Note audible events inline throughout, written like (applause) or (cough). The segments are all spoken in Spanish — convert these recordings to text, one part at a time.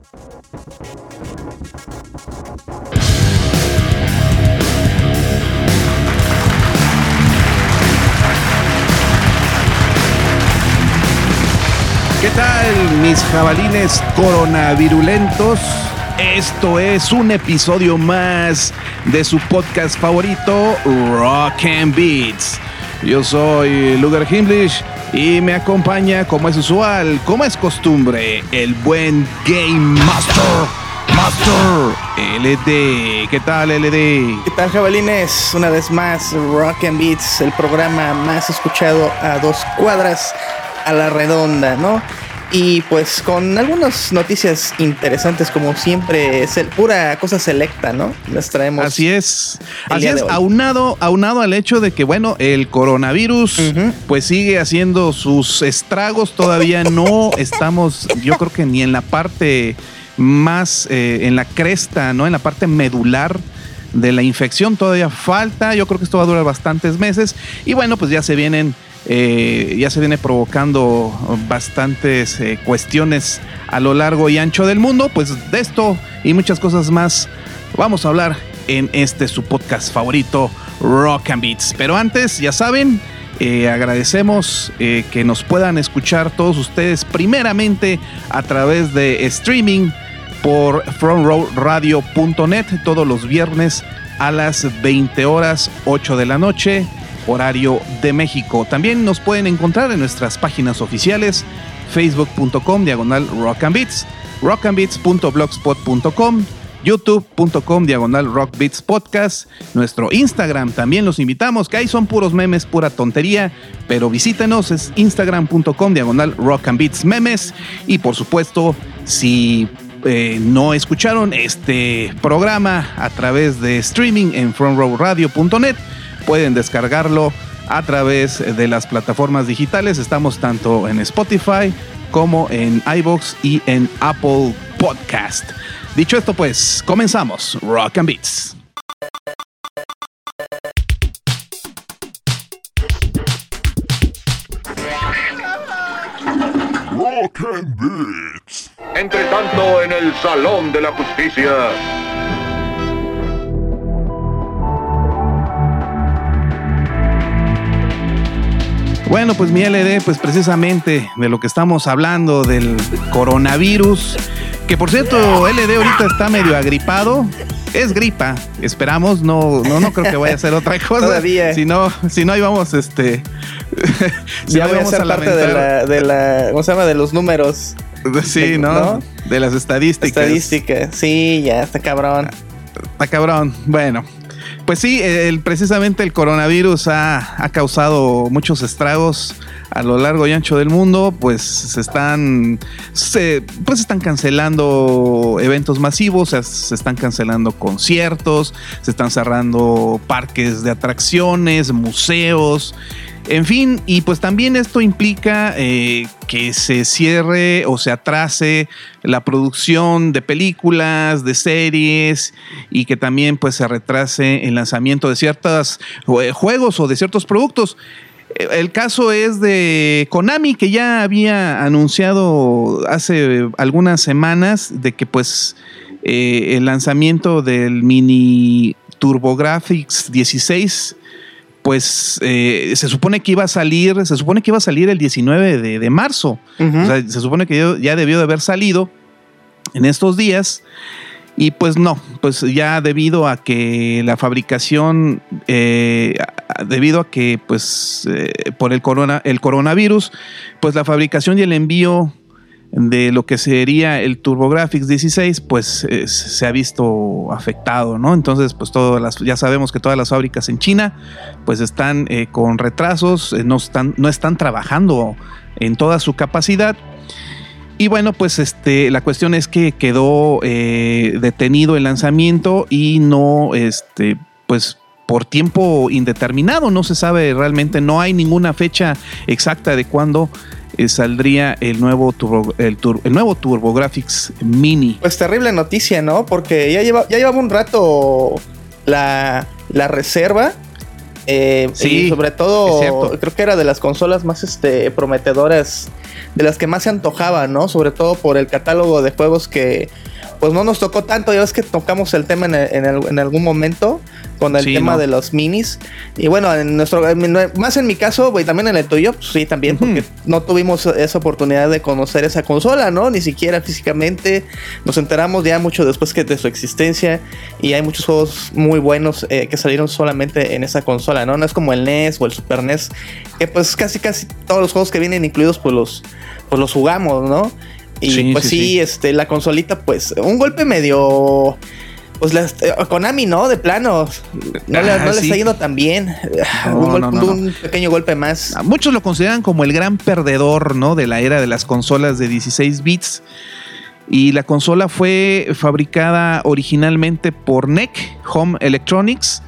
¿Qué tal, mis jabalines coronavirulentos? Esto es un episodio más de su podcast favorito, Rock and Beats. Yo soy Lugar Himlish y me acompaña, como es usual, como es costumbre, el buen Game Master, Master LD. ¿Qué tal, LD? ¿Qué tal, jabalines? Una vez más, Rock and Beats, el programa más escuchado a dos cuadras a la redonda, ¿no? Y pues con algunas noticias interesantes, como siempre, es el, pura cosa selecta, ¿no? Les traemos. Así es. Así es, aunado, aunado al hecho de que, bueno, el coronavirus, pues sigue haciendo sus estragos. Todavía no (laughs) estamos, yo creo que ni en la parte más, eh, en la cresta, ¿no? En la parte medular de la infección todavía falta. Yo creo que esto va a durar bastantes meses. Y bueno, pues ya se vienen eh, ya se viene provocando bastantes eh, cuestiones a lo largo y ancho del mundo. Pues de esto y muchas cosas más vamos a hablar en este su podcast favorito, Rock and Beats. Pero antes, ya saben, eh, agradecemos que nos puedan escuchar todos ustedes primeramente a través de streaming por frontrowradio.net todos los viernes a las 20 horas 8 de la noche horario de México. También nos pueden encontrar en nuestras páginas oficiales facebook.com diagonal rock and beats, rockandbeats.blogspot.com, youtube.com diagonal rockbeats podcast, nuestro Instagram también los invitamos, que ahí son puros memes, pura tontería, pero visítenos, es instagram.com diagonal memes y por supuesto si eh, no escucharon este programa a través de streaming en frontrowradio.net, pueden descargarlo a través de las plataformas digitales. Estamos tanto en Spotify como en iBox y en Apple Podcast. Dicho esto, pues comenzamos Rock and Beats. Rock and Beats. Entre tanto, en el Salón de la Justicia. Bueno, pues mi LD, pues precisamente de lo que estamos hablando, del coronavirus, que por cierto, LD ahorita está medio agripado. Es gripa, esperamos, no, no, no creo que vaya a ser otra (laughs) cosa. Todavía. Si no, si no, ahí vamos, este. (laughs) si ya voy a ser parte de la, de la, ¿cómo se llama? De los números. Sí, ¿no? De las estadísticas. Estadísticas, sí, ya está cabrón. Está cabrón. Bueno, pues sí, el, precisamente el coronavirus ha, causado muchos estragos a lo largo y ancho del mundo, pues se están, se, pues están cancelando eventos masivos, se están cancelando conciertos, se están cerrando parques de atracciones, museos. En fin, y pues también esto implica eh, que se cierre o se atrase la producción de películas, de series y que también pues se retrase el lanzamiento de ciertos eh, juegos o de ciertos productos. Eh, el caso es de Konami, que ya había anunciado hace algunas semanas de que pues el lanzamiento del mini TurboGrafx 16 pues eh, se supone que iba a salir, se supone que iba a salir el 19 de, marzo. O sea, se supone que ya debió de haber salido en estos días. Y pues no, pues ya debido a que la fabricación, eh, debido a que pues eh, por el, corona, el coronavirus, pues la fabricación y el envío de lo que sería el TurboGrafx 16, pues se ha visto afectado, ¿no? Entonces, pues todas las, ya sabemos que todas las fábricas en China, pues están eh, con retrasos, eh, no, están, no están trabajando en toda su capacidad. Y bueno, pues este, la cuestión es que quedó eh, detenido el lanzamiento y no, este, pues por tiempo indeterminado, no se sabe realmente, no hay ninguna fecha exacta de cuándo eh, saldría el nuevo, turbo, el, el, nuevo TurboGrafx Mini. Pues terrible noticia, ¿no? Porque ya, lleva, ya llevaba un rato la, la reserva. Eh, sí, y sobre todo, creo que era de las consolas más este, prometedoras de las que más se antojaba, ¿no? Sobre todo por el catálogo de juegos que pues no nos tocó tanto. Ya ves que tocamos el tema en, algún momento con el tema de los minis. Y bueno, en nuestro, más en mi caso, güey, también en el tuyo, pues sí, también, porque no tuvimos esa oportunidad de conocer esa consola, ¿no? Ni siquiera físicamente. Nos enteramos ya mucho después que de su existencia. Y hay muchos juegos muy buenos eh, que salieron solamente en esa consola, ¿no? No es como el NES o el Super NES, que pues casi casi todos los juegos que vienen incluidos, pues los, pues los jugamos, ¿no? Y pues sí, este, la consolita, pues, un golpe medio. Pues la, eh, Konami, ¿no? De plano. No, le, ah, está yendo tan bien. un, pequeño golpe más. Muchos lo consideran como el gran perdedor, ¿no? De la era de las consolas de 16 bits. Y la consola fue fabricada originalmente por NEC Home Electronics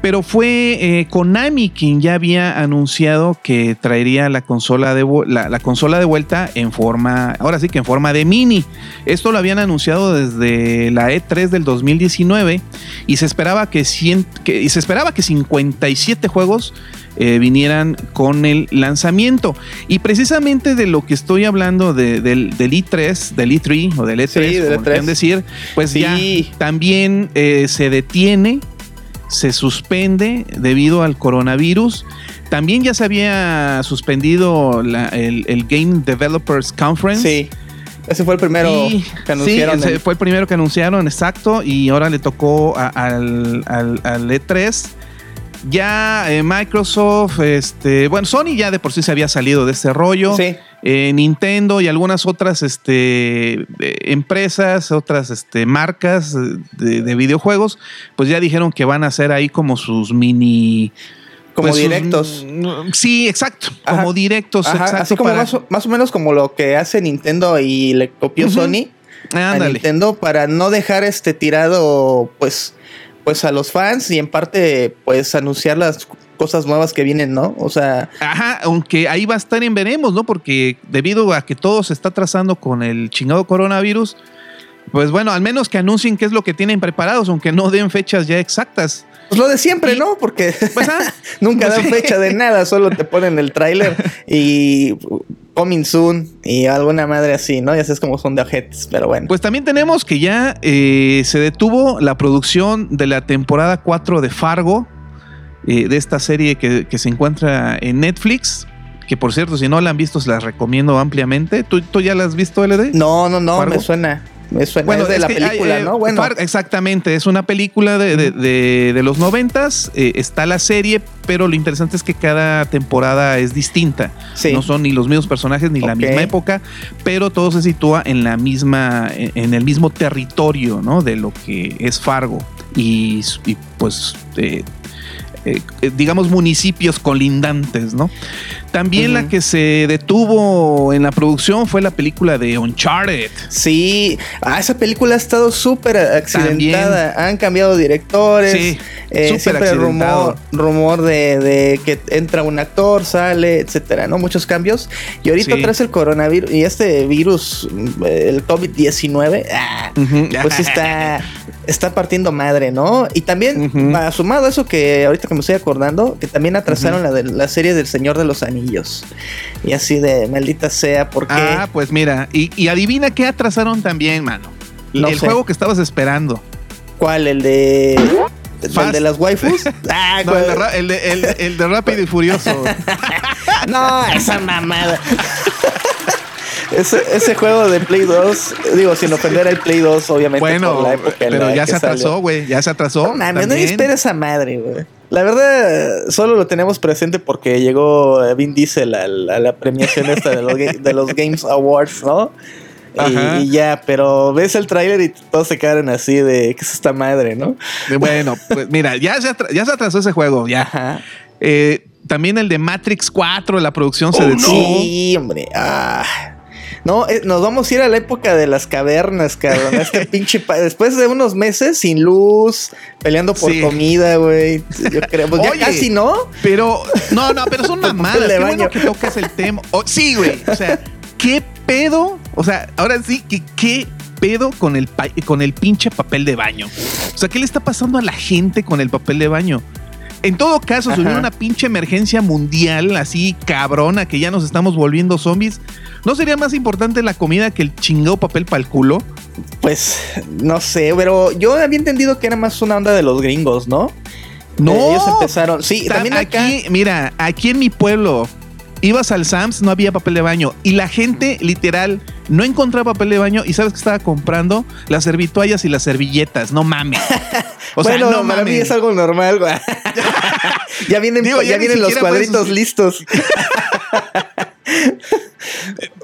pero fue eh, Konami quien ya había anunciado que traería la consola, de la, consola de vuelta en forma, ahora sí que en forma de mini. Esto lo habían anunciado desde la E3 del 2019 y se esperaba que, y se esperaba que 57 juegos eh, vinieran con el lanzamiento. Y precisamente de lo que estoy hablando del, i3, del i3 o del E3, como decir, pues ya también eh, se detiene se suspende debido al coronavirus. También ya se había suspendido el, Game Developers Conference. Sí. Ese fue el primero que anunciaron. Sí, ese fue el primero que anunciaron, exacto. Y ahora le tocó al, al, E3. Ya eh, Microsoft, este, bueno, Sony ya de por sí se había salido de ese rollo. Sí. Eh, Nintendo y algunas otras este, empresas, otras este, marcas de, videojuegos, pues ya dijeron que van a hacer ahí como sus mini... Como pues, directos. sí, exacto. Como directos. así como más, o, menos como lo que hace Nintendo y le copió Sony a Nintendo para no dejar este tirado, pues, pues a los fans y en parte, pues anunciar las cosas nuevas que vienen, ¿no? O sea. Ajá, aunque ahí va a estar en veremos, ¿no? Porque debido a que todo se está trazando con el chingado coronavirus, pues bueno, al menos que anuncien qué es lo que tienen preparados, aunque no den fechas ya exactas. Pues lo de siempre, ¿no? Porque pues, ah, (laughs) nunca dan fecha de nada, solo te ponen el tráiler y coming soon y alguna madre así, ¿no? Ya sabes cómo son de ojetes, pero bueno. Pues también tenemos que ya eh, se detuvo la producción de la temporada 4 de Fargo, eh, de esta serie que, se encuentra en Netflix. Que por cierto, si no la han visto, se las recomiendo ampliamente. ¿Tú, ya la has visto, LD? No, no, no, me suena. Bueno, de la película, ¿no? Bueno. exactamente, es una película de, los noventas. Eh, está la serie, pero lo interesante es que cada temporada es distinta. No son ni los mismos personajes ni la misma época, pero todo se sitúa en la misma, en el mismo territorio, ¿no? De lo que es Fargo. Y, pues eh, eh, eh, digamos, municipios colindantes, ¿no? También la que se detuvo en la producción fue la película de Uncharted. Sí, ah, esa película ha estado súper accidentada. Han cambiado directores. Sí, eh, siempre rumor, rumor de, que entra un actor, sale, etcétera, ¿no? Muchos cambios. Y ahorita tras el coronavirus y este virus, el COVID-19, ah, pues está, está partiendo madre, ¿no? Y también, sumado a eso que ahorita que me estoy acordando, que también atrasaron la, de, la serie del Señor de los Anillos. Y así de maldita sea, ¿por qué? Ah, pues mira, y, adivina qué atrasaron también, mano. el juego que estabas esperando. ¿Cuál? ¿El de. ¿El de las waifus? (laughs) Ah, el, de, el, el, de Rápido y Furioso. (laughs) no, esa mamada. (laughs) Ese, ese, juego de Play 2, digo, sin ofender al Play 2, obviamente. Bueno, pero ya se atrasó, güey, ya se atrasó. No no espera esa madre, güey. La verdad, solo lo tenemos presente porque llegó Vin Diesel a la, premiación esta de los, de los Games Awards, ¿no? Y, ya, pero ves el tráiler y todos se quedan así de que es esta madre, ¿no? Bueno, pues mira, ya se, ya se atrasó ese juego, ya. Eh, también el de Matrix 4, la producción se oh, detuvo. Sí, hombre. Ah. No, eh, nos vamos a ir a la época de las cavernas, cabrón. Este (laughs) pinche. Después de unos meses sin luz, peleando por comida, güey. Yo creo. Pues ya casi, ¿no? Pero. No, no, pero son (laughs) mamadas. Qué bueno que tocas el tema. Oh, sí, güey. O sea, ¿qué pedo? O sea, ahora sí, que qué pedo con el, con el pinche papel de baño. O sea, ¿qué le está pasando a la gente con el papel de baño? En todo caso, si hubiera una pinche emergencia mundial así cabrona que ya nos estamos volviendo zombies, ¿no sería más importante la comida que el chingado papel para el culo? Pues no sé, pero yo había entendido que era más una onda de los gringos, ¿no? No, Eh, ellos empezaron. Sí, también acá. aquí, mira, aquí en mi pueblo ibas al Sams, no había papel de baño y la gente literal no encontraba papel de baño y sabes que estaba comprando las servitoallas y las servilletas, no mames. (laughs) O sea, bueno, no para mí mames. es algo normal, güey. (laughs) ya vienen, Digo, ya vienen los cuadritos listos. (laughs)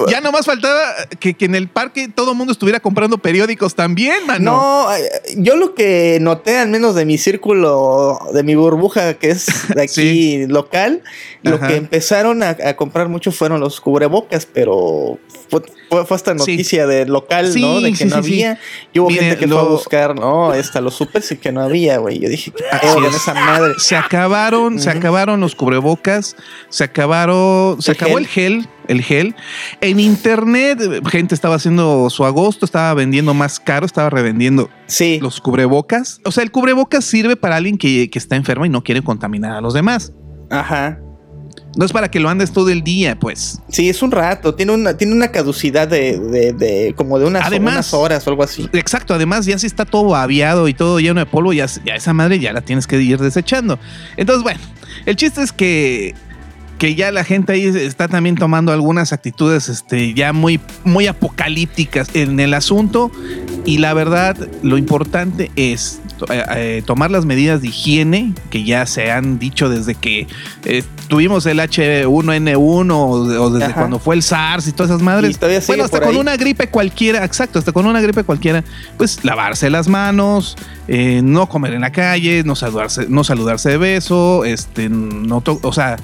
Ya nomás faltaba que, que en el parque todo el mundo estuviera comprando periódicos también, mano. No, eh, yo lo que noté, al menos de mi círculo, de mi burbuja que es de (laughs) aquí Sí. local, lo Ajá. que empezaron a, a comprar mucho fueron los cubrebocas, pero fue, fue- Sí. noticia de local, Sí, ¿no? De que no había. Y hubo gente que fue a buscar, no, esta, los supers y que no había, güey. Yo dije, ¿qué pedo es. esa madre? Se acabaron, se acabaron los cubrebocas, se acabaron, se El acabó gel. el gel, el gel. En internet, gente estaba haciendo su agosto, estaba vendiendo más caro, estaba revendiendo Sí, los cubrebocas. O sea, el cubrebocas sirve para alguien que, que está enfermo y no quiere contaminar a los demás. ajá. No es para que lo andes todo el día, pues. Sí, es un rato. Tiene una, tiene una caducidad de, de, de como de unas, Además- unas horas o algo así. Exacto, además ya si está todo aviado y todo lleno de polvo, ya, ya esa madre ya la tienes que ir desechando. Entonces, bueno, el chiste es que, que ya la gente ahí está también tomando algunas actitudes este, ya muy, muy apocalípticas en el asunto y la verdad lo importante es eh, eh, tomar las medidas de higiene que ya se han dicho desde que eh, tuvimos el H1N1 o, o desde Ajá. cuando fue el SARS y todas esas madres. Bueno, hasta con ahí. una gripe cualquiera, exacto, hasta con una gripe cualquiera, pues lavarse las manos, eh, no comer en la calle, no saludarse, no saludarse de beso, este, no, o sea,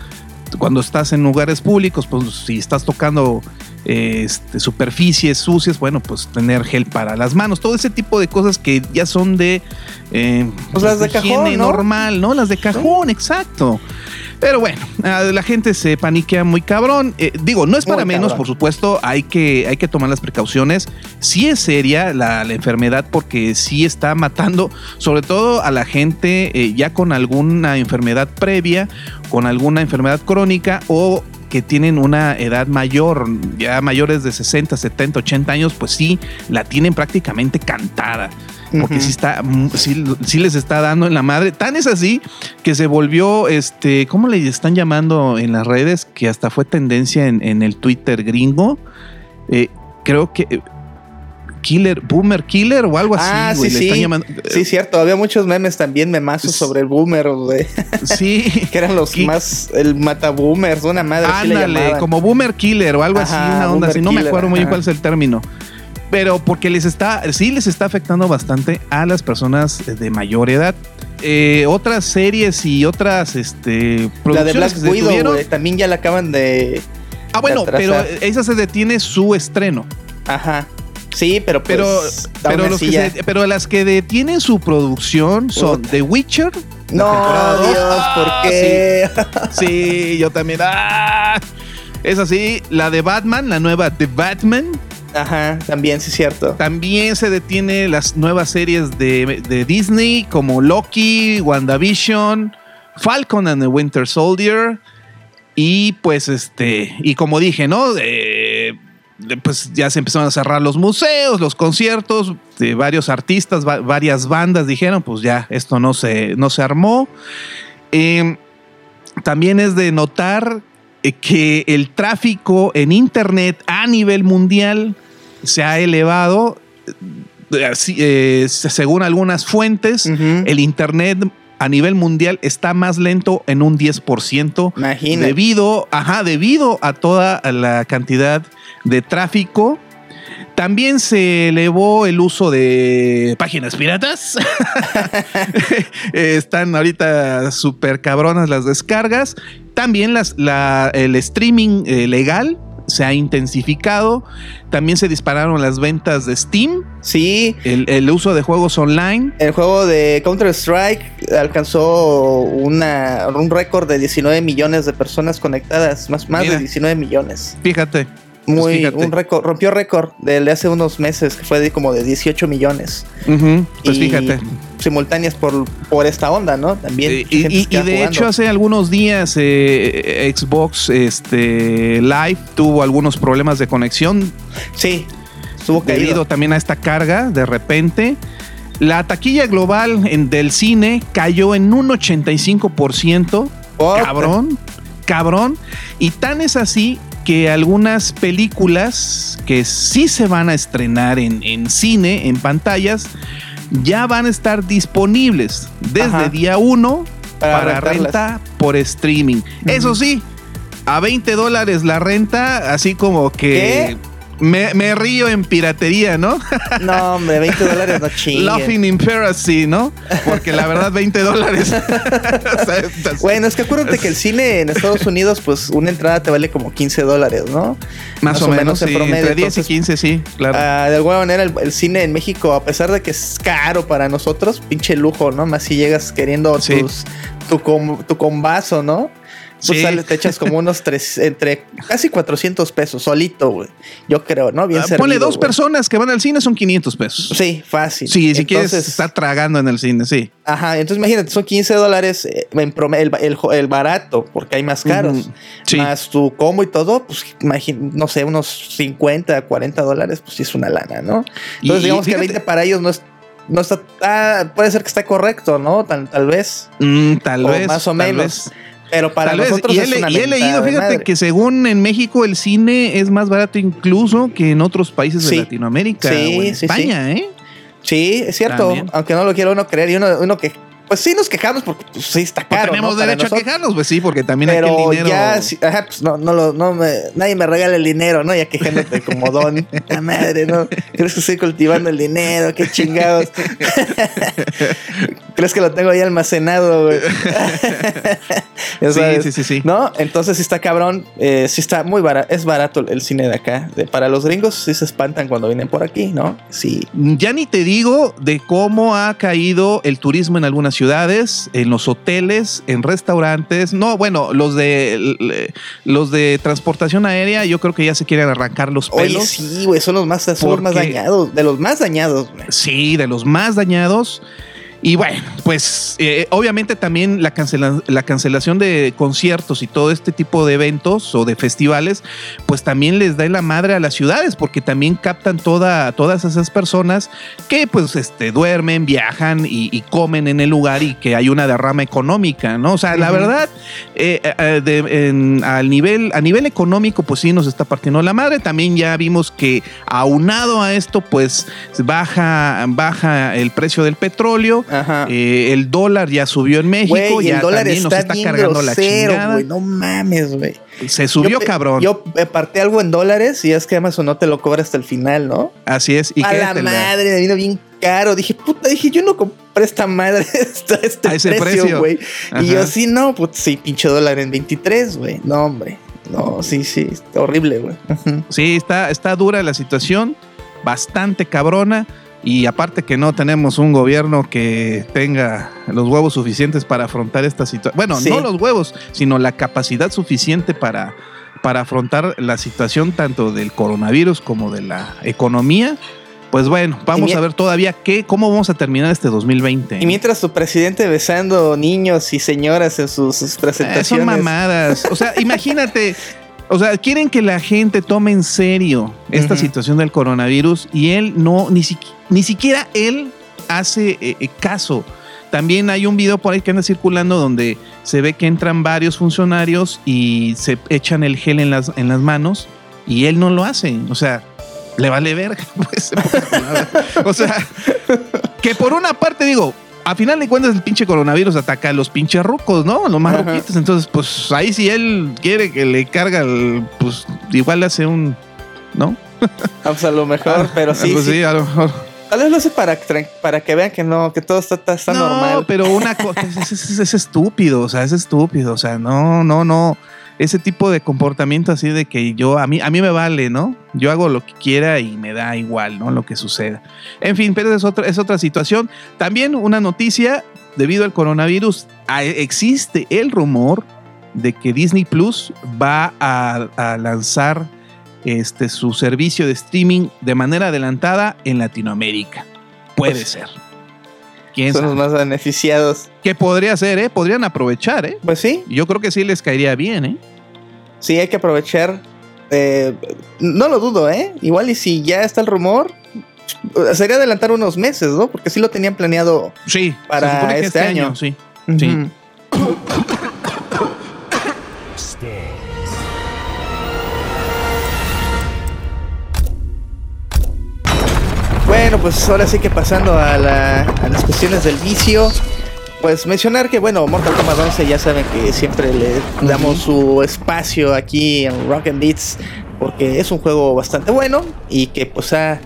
cuando estás en lugares públicos, pues si estás tocando eh, este, superficies sucias, bueno, pues tener gel para las manos, todo ese tipo de cosas que ya son de, eh, Pues las de cajón, higiene ¿no? normal, ¿no? Las de cajón, exacto. Pero bueno, la gente se paniquea muy cabrón. Eh, digo, no es Muy para menos, cabrón. por supuesto, hay que, hay que tomar las precauciones. Sí es seria la, la enfermedad porque sí está matando, sobre todo a la gente eh, ya con alguna enfermedad previa, con alguna enfermedad crónica o que tienen una edad mayor, ya mayores de 60, 70, 80 años, pues sí, la tienen prácticamente cantada. Porque Ujú. sí está, mm, sí, sí les está dando en la madre. Tan es así que se volvió, este, ¿cómo le están llamando en las redes? Que hasta fue tendencia en, en el Twitter gringo. Eh, creo que eh, Killer, Boomer Killer o algo así, Ah, güey. sí, le sí. están llamando. Sí, cierto. Había muchos memes también, memazos sobre el boomer, güey. Sí. (laughs) que eran los Ki- más, el mataboomers, una madre así le Ándale, como Boomer Killer o algo así, una onda así. No me acuerdo muy bien cuál es el término. Pero porque les está, sí les está afectando bastante a las personas de mayor edad. Eh, otras series y otras este, La de Black Widow, también ya la acaban de... Ah, bueno, de pero esa se detiene su estreno. Ajá. Sí, pero pues... Pero, aún pero, los que ya- se- pero las que detienen su producción son Puta. The Witcher. No. Dios, ¿por Ah, qué? Sí, sí, yo también. Ah, es así, la de Batman, la nueva The Batman. Ajá, también, sí, cierto. También se detiene las nuevas series de, de Disney como Loki, WandaVision, Falcon and the Winter Soldier. Y pues este, y como dije, ¿no? Pues ya se empezaron a cerrar los museos, los conciertos de varios artistas, va- varias bandas dijeron, pues ya esto no se, no se armó. Eh, también es de notar que el tráfico en Internet a nivel mundial se ha elevado. eh, así, eh, según algunas fuentes, el Internet a nivel mundial está más lento en un 10%. Imagínate. Debido, ajá, debido a toda la cantidad de tráfico. También se elevó el uso de páginas piratas. (laughs) Están ahorita súper cabronas las descargas. También las, la- el streaming eh, legal se ha intensificado. También se dispararon las ventas de Steam. Sí, El, el uso de juegos online. el juego de Counter-Strike alcanzó una, un récord de 19 millones de personas conectadas. Más, más Mira. de 19 millones. Fíjate. Pues Muy, un récord, rompió récord de hace unos meses, que fue de como de 18 millones. Pues Y fíjate. Simultáneas por, por esta onda, ¿no? También. Eh, Y, y- de jugando. hecho hace algunos días eh, Xbox este, Live tuvo algunos problemas de conexión Sí, estuvo caído. debido también a esta carga de repente. La taquilla global en- del cine cayó en un 85%. Puta. Cabrón, cabrón. Y tan es así que algunas películas que sí se van a estrenar en, en cine, en pantallas, ya van a estar disponibles desde Ajá. día 1 Para renta por streaming. Eso sí, a 20 dólares la renta, así como que... Me, me río en piratería, ¿no? No, hombre, 20 dólares no (laughs) chinguen. Laughing in Piracy, ¿no? Porque la verdad, 20 dólares. (laughs) Bueno, es que acuérdate que el cine en Estados Unidos, pues una entrada te vale como 15 dólares, ¿no? más, o menos, en sí, promedio, entre 10 entonces, y 15, sí, claro. Ah, de alguna manera el, el cine en México, a pesar de que es caro para nosotros, pinche lujo, ¿no? Más si llegas queriendo Sí. tus, tu, com- tu combazo, ¿no? Pues Sí. sale- te echas como unos tres, entre casi 400 pesos solito, güey. Yo creo, ¿no? Bien Ah, servido, Ponle dos personas que van al cine, son 500 pesos. Sí, fácil. Sí, si quieres Entonces, estar tragando en el cine, sí. Ajá, entonces imagínate, son 15 dólares eh, en promedio, el, el jo- el barato, porque hay más caros. Sí. Más tu combo y todo, pues imagín- no sé, unos 50, 40 dólares, pues sí es una lana, ¿no? Y- Entonces digamos que fíjate- 20 para ellos no es no está ah, puede ser que está correcto, ¿no? Tal, tal vez, Mm, tal o vez. más o menos. vez. Pero para Tal vez. nosotros Y he, es una y he leído, fíjate, madre. que según en México el cine es más barato incluso que en otros países Sí. de Latinoamérica Sí, o en sí, España, ¿eh? Sí, es cierto, También. aunque no lo quiera uno creer y uno, uno que pues sí nos quejamos porque pues, sí está Pues caro, tenemos derecho a quejarnos, pues sí, porque también Pero aquí el dinero. ya, sí, ajá, pues no, no lo, no me, nadie me regala el dinero, ¿no? Ya quejándote como don, (laughs) la madre, ¿no? ¿Crees que estoy cultivando el dinero? Qué chingados. (laughs) ¿Crees que lo tengo ahí almacenado, güey? (laughs) Sí, sí, sí, sí. ¿No? Entonces sí está cabrón, eh, sí está muy barato, es barato el cine de acá. Para los gringos sí se espantan cuando vienen por aquí, ¿no? Sí. Ya ni te digo de cómo ha caído el turismo en algunas ciudades, en los hoteles, en restaurantes. No, bueno, los de los de transportación aérea, yo creo que ya se quieren arrancar los Oye, pelos. sí, güey, son los más, son los más dañados, de los más dañados, güey. Sí, de los más dañados. Y bueno, pues eh, obviamente también la, cancela- la cancelación de conciertos y todo este tipo de eventos o de festivales, pues también les da en la madre a las ciudades, porque también captan toda, todas esas personas que pues este, duermen, viajan y, y comen en el lugar y que hay una derrama económica, ¿no? O sea, la verdad, eh, eh, de- en- al nivel, a nivel económico, pues sí nos está partiendo la madre. También ya vimos que aunado a esto, pues baja, baja el precio del petróleo. Ajá. eh, el dólar ya subió en México, Güey, y ya el dólar también nos está, está bien cargando la chingada. No mames, güey. Se subió, Yo pe- cabrón. Yo eh, partí algo en dólares y es que Amazon no te lo cobra hasta el final, ¿no? Así es. ¿Y a la madre, me vino bien caro. Dije, puta, dije, yo no compré esta madre (laughs) hasta este precio, precio. güey. Ajá. Y yo, sí, no, pues sí, pinche dólar en 23, güey. No, hombre. No, sí, sí, está horrible, güey. (laughs) Sí, está, está dura la situación, bastante cabrona. Y aparte que no tenemos un gobierno que tenga los huevos suficientes para afrontar esta situación. Bueno, Sí. no los huevos, sino la capacidad suficiente para, para afrontar la situación tanto del coronavirus como de la economía. Pues bueno, vamos a ver todavía qué, cómo vamos a terminar este 2020. Y mientras tu presidente besando niños y señoras en sus, sus Eh, presentaciones. son mamadas. O sea, imagínate. (laughs) O sea, quieren que la gente tome en serio esta situación del coronavirus y él no, ni, siqui- ni siquiera él hace eh, eh, caso. También hay un video por ahí que anda circulando donde se ve que entran varios funcionarios y se echan el gel en las, en las manos y él no lo hace. O sea, le vale verga. (laughs) pues, o sea, que por una parte digo, a final de cuentas el pinche coronavirus ataca a los pinches rucos, ¿no? A los más ruquitos. Entonces, pues ahí si él quiere que le carga, el, pues igual hace un, ¿no? (laughs) Ah, pues a lo mejor, pero sí. Pues sí. a lo mejor. Tal vez lo hace para, para que vean que no, que todo está, está, está no, normal. pero una cosa es, es- es estúpido, o sea, es estúpido, o sea, no, no, no. Ese tipo de comportamiento así de que yo, a mí, a mí me vale, ¿no? Yo hago lo que quiera y me da igual, ¿no? Lo que suceda. En fin, pero es otra, es otra situación. También una noticia, debido al coronavirus, existe el rumor de que Disney Plus va a, a lanzar este, su servicio de streaming de manera adelantada en Latinoamérica. Puede Pues, ser. Son ¿Quién sabe? los más beneficiados. Que podría ser, ¿eh? Podrían aprovechar, ¿eh? Pues sí, Yo creo que sí les caería bien, ¿eh? Sí hay que aprovechar. eh, no lo dudo, ¿eh? Igual y si ya está el rumor, sería adelantar unos meses, ¿no? Porque sí lo tenían planeado. Sí, Para se que este año. sí. Sí. Ujú. Bueno, pues ahora sí que pasando a, la- a las cuestiones del vicio, pues mencionar que, bueno, Mortal Kombat 11 ya saben que siempre le damos su espacio aquí en Rock and Beats porque es un juego bastante bueno y que pues ha,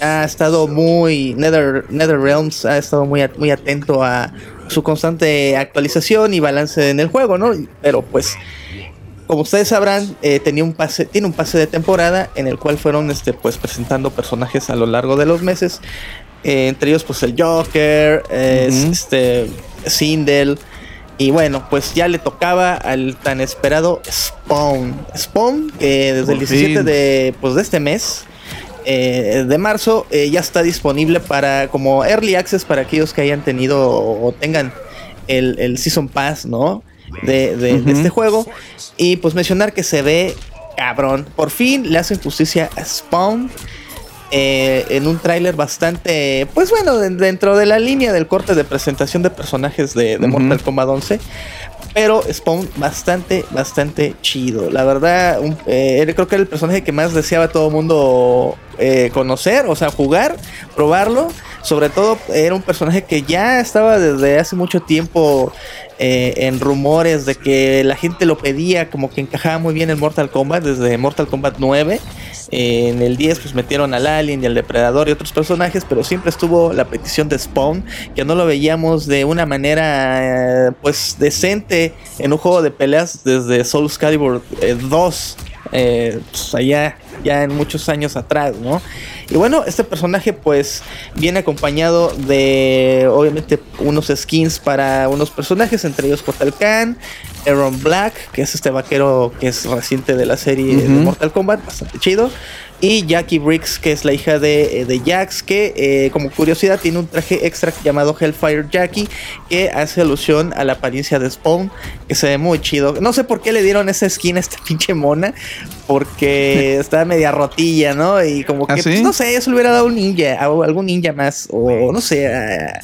ha estado muy, Nether, NetherRealms ha estado muy, muy atento a su constante actualización y balance en el juego, ¿no? Pero pues como ustedes sabrán, eh, tenía un pase, tiene un pase de temporada en el cual fueron este, pues, presentando personajes a lo largo de los meses. Eh, entre ellos, pues el Joker, eh, este, Sindel. Y bueno, pues ya le tocaba al tan esperado Spawn. Spawn, que desde el Por 17 fin. de, pues, de este mes, eh, de marzo, eh, ya está disponible para como early access para aquellos que hayan tenido o tengan el, el Season Pass, ¿no? De, de- de este juego. Y pues mencionar que se ve cabrón. Por fin le hacen justicia a Spawn. Eh, en un tráiler bastante, pues bueno, de- dentro de la línea del corte de presentación de personajes de. Mortal Kombat 11. Pero Spawn bastante, bastante chido. La verdad, un- eh, creo que era el personaje que más deseaba todo el mundo eh, conocer, o sea, jugar, probarlo. Sobre todo era un personaje que ya estaba desde hace mucho tiempo eh, en rumores de que la gente lo pedía, como que encajaba muy bien en Mortal Kombat, desde Mortal Kombat 9. Eh, en el 10 pues metieron al Alien y al Depredador y otros personajes, pero siempre estuvo la petición de Spawn, que no lo veíamos de una manera eh, pues decente en un juego de peleas desde Soul Calibur 2, eh, pues, allá ya en muchos años atrás, ¿no? Y bueno, este personaje pues viene acompañado de obviamente unos skins para unos personajes, entre ellos Kotal Khan, Aaron Black, que es este vaquero que es reciente de la serie de. Mortal Kombat, bastante chido. Y Jackie Briggs, que es la hija de, eh, de Jax, que eh, como curiosidad tiene un traje extra llamado Hellfire Jackie, que hace alusión a la apariencia de Spawn, que se ve muy chido. No sé por qué le dieron esa skin a esta pinche mona, porque (laughs) está media rotilla, ¿no? Y como que, ¿Ah, sí? pues, no sé, eso le hubiera dado un ninja, a algún ninja más, o no sé, a,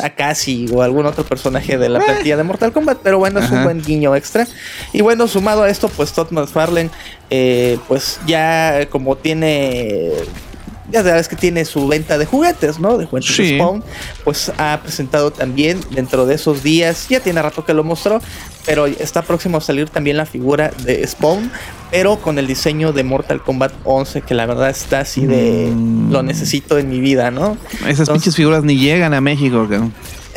a Cassie o algún otro personaje de la Eh. plantilla de Mortal Kombat, pero bueno, es un buen guiño extra. Y bueno, sumado a esto, pues Todd McFarlane, eh, pues ya como tiene. Ya sabes que tiene su venta de juguetes, ¿no? De juguetes de. Spawn. Pues ha presentado también dentro de esos días, ya tiene rato que lo mostró, pero está próximo a salir también la figura de Spawn, pero con el diseño de Mortal Kombat 11, que la verdad está así de Mm. lo necesito en mi vida, ¿no? Esas Entonces- pinches figuras ni llegan a México.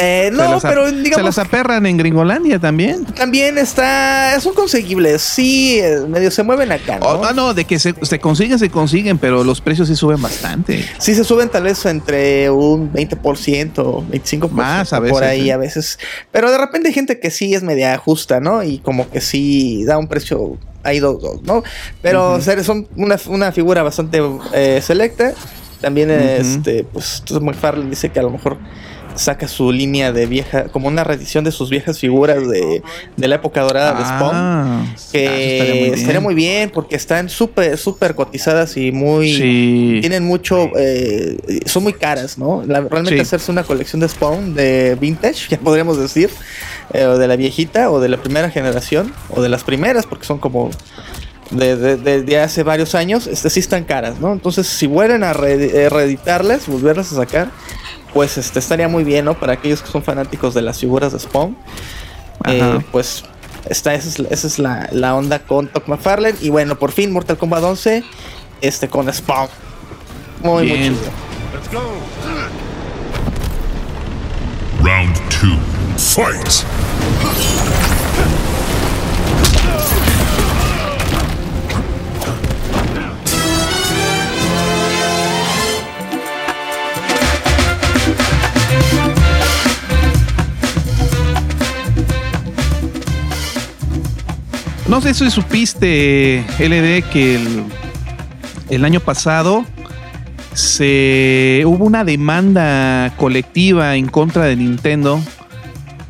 Eh, Se no, las pero Se digamos las aperran en Gringolandia también. también está, son conseguibles, sí, eh, medio se mueven acá, ¿no? Oh, ah, no, de que se, se consiguen, se consiguen, pero los precios sí suben bastante. Sí se suben tal vez entre un 20%, 25% Más a por veces, ahí ¿eh? a veces. Pero de repente hay gente que sí es media justa, ¿no? Y como que sí da un precio ahí dos, dos, ¿no? Pero o sea, son una, una figura bastante eh, selecta. También Ujú. este, pues McFarlane dice que a lo mejor saca su línea de vieja, como una reedición de sus viejas figuras de, de la época dorada de Spawn. Ah, Que ah, estaría muy, bien porque están súper, súper cotizadas y muy... Sí. Tienen mucho... eh, son muy caras, ¿no? La- realmente Sí. hacerse una colección de Spawn de vintage, ya podríamos decir, eh, o de la viejita, o de la primera generación, o de las primeras, porque son como... De, de- de- de hace varios años, este sí están caras, ¿no? Entonces, si vuelven a re- eh, reeditarlas, volverlas a sacar, pues este estaría muy bien, ¿no? Para aquellos que son fanáticos de las figuras de Spawn. Eh, pues esta, esa es, la- esa es la, la onda con Todd McFarlane. Y bueno, por fin Mortal Kombat 11 este, con Spawn. Muy, muy Bien. chido. Let's go. Round two. Fight! No sé si supiste, LD, que el el año pasado se hubo una demanda colectiva en contra de Nintendo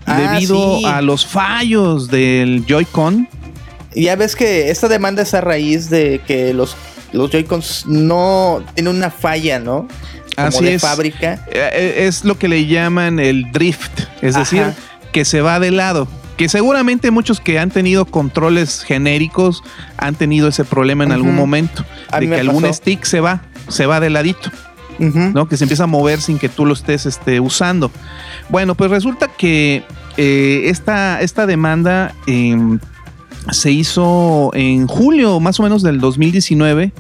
Ah, debido sí. a los fallos del Joy-Con. Ya ves que esta demanda es a raíz de que los, los Joy-Cons no tienen una falla, ¿no? Como Así de es. fábrica. Eh, Es lo que le llaman el drift, es Ajá. decir, que se va de lado. Que seguramente muchos que han tenido controles genéricos han tenido ese problema en algún momento. De que algún pasó. stick se va, se va de ladito. ¿no? Que se empieza a mover sin que tú lo estés este, usando. Bueno, pues resulta que eh, esta, esta demanda em, se hizo en julio más o menos del 2019.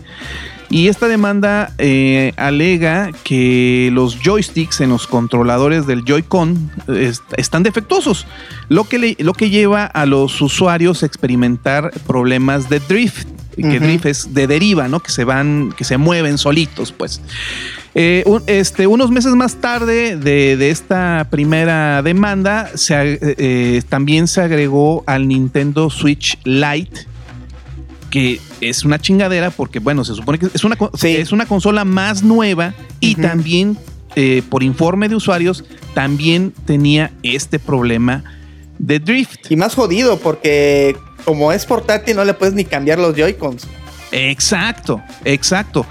Y esta demanda eh, alega que los joysticks en los controladores del Joy-Con est- están defectuosos, lo que, le- lo que lleva a los usuarios a experimentar problemas de drift, que drift es de deriva, ¿no? Que se van, que se mueven solitos, pues. Eh, un- este, unos meses más tarde de, de esta primera demanda, se eh, también se agregó al Nintendo Switch Lite, que es una chingadera porque, bueno, se supone que es una, Sí. es una consola más nueva y también, eh, por informe de usuarios, también tenía este problema de drift. Y más jodido porque como es portátil no le puedes ni cambiar los Joy-Cons. Exacto, exacto.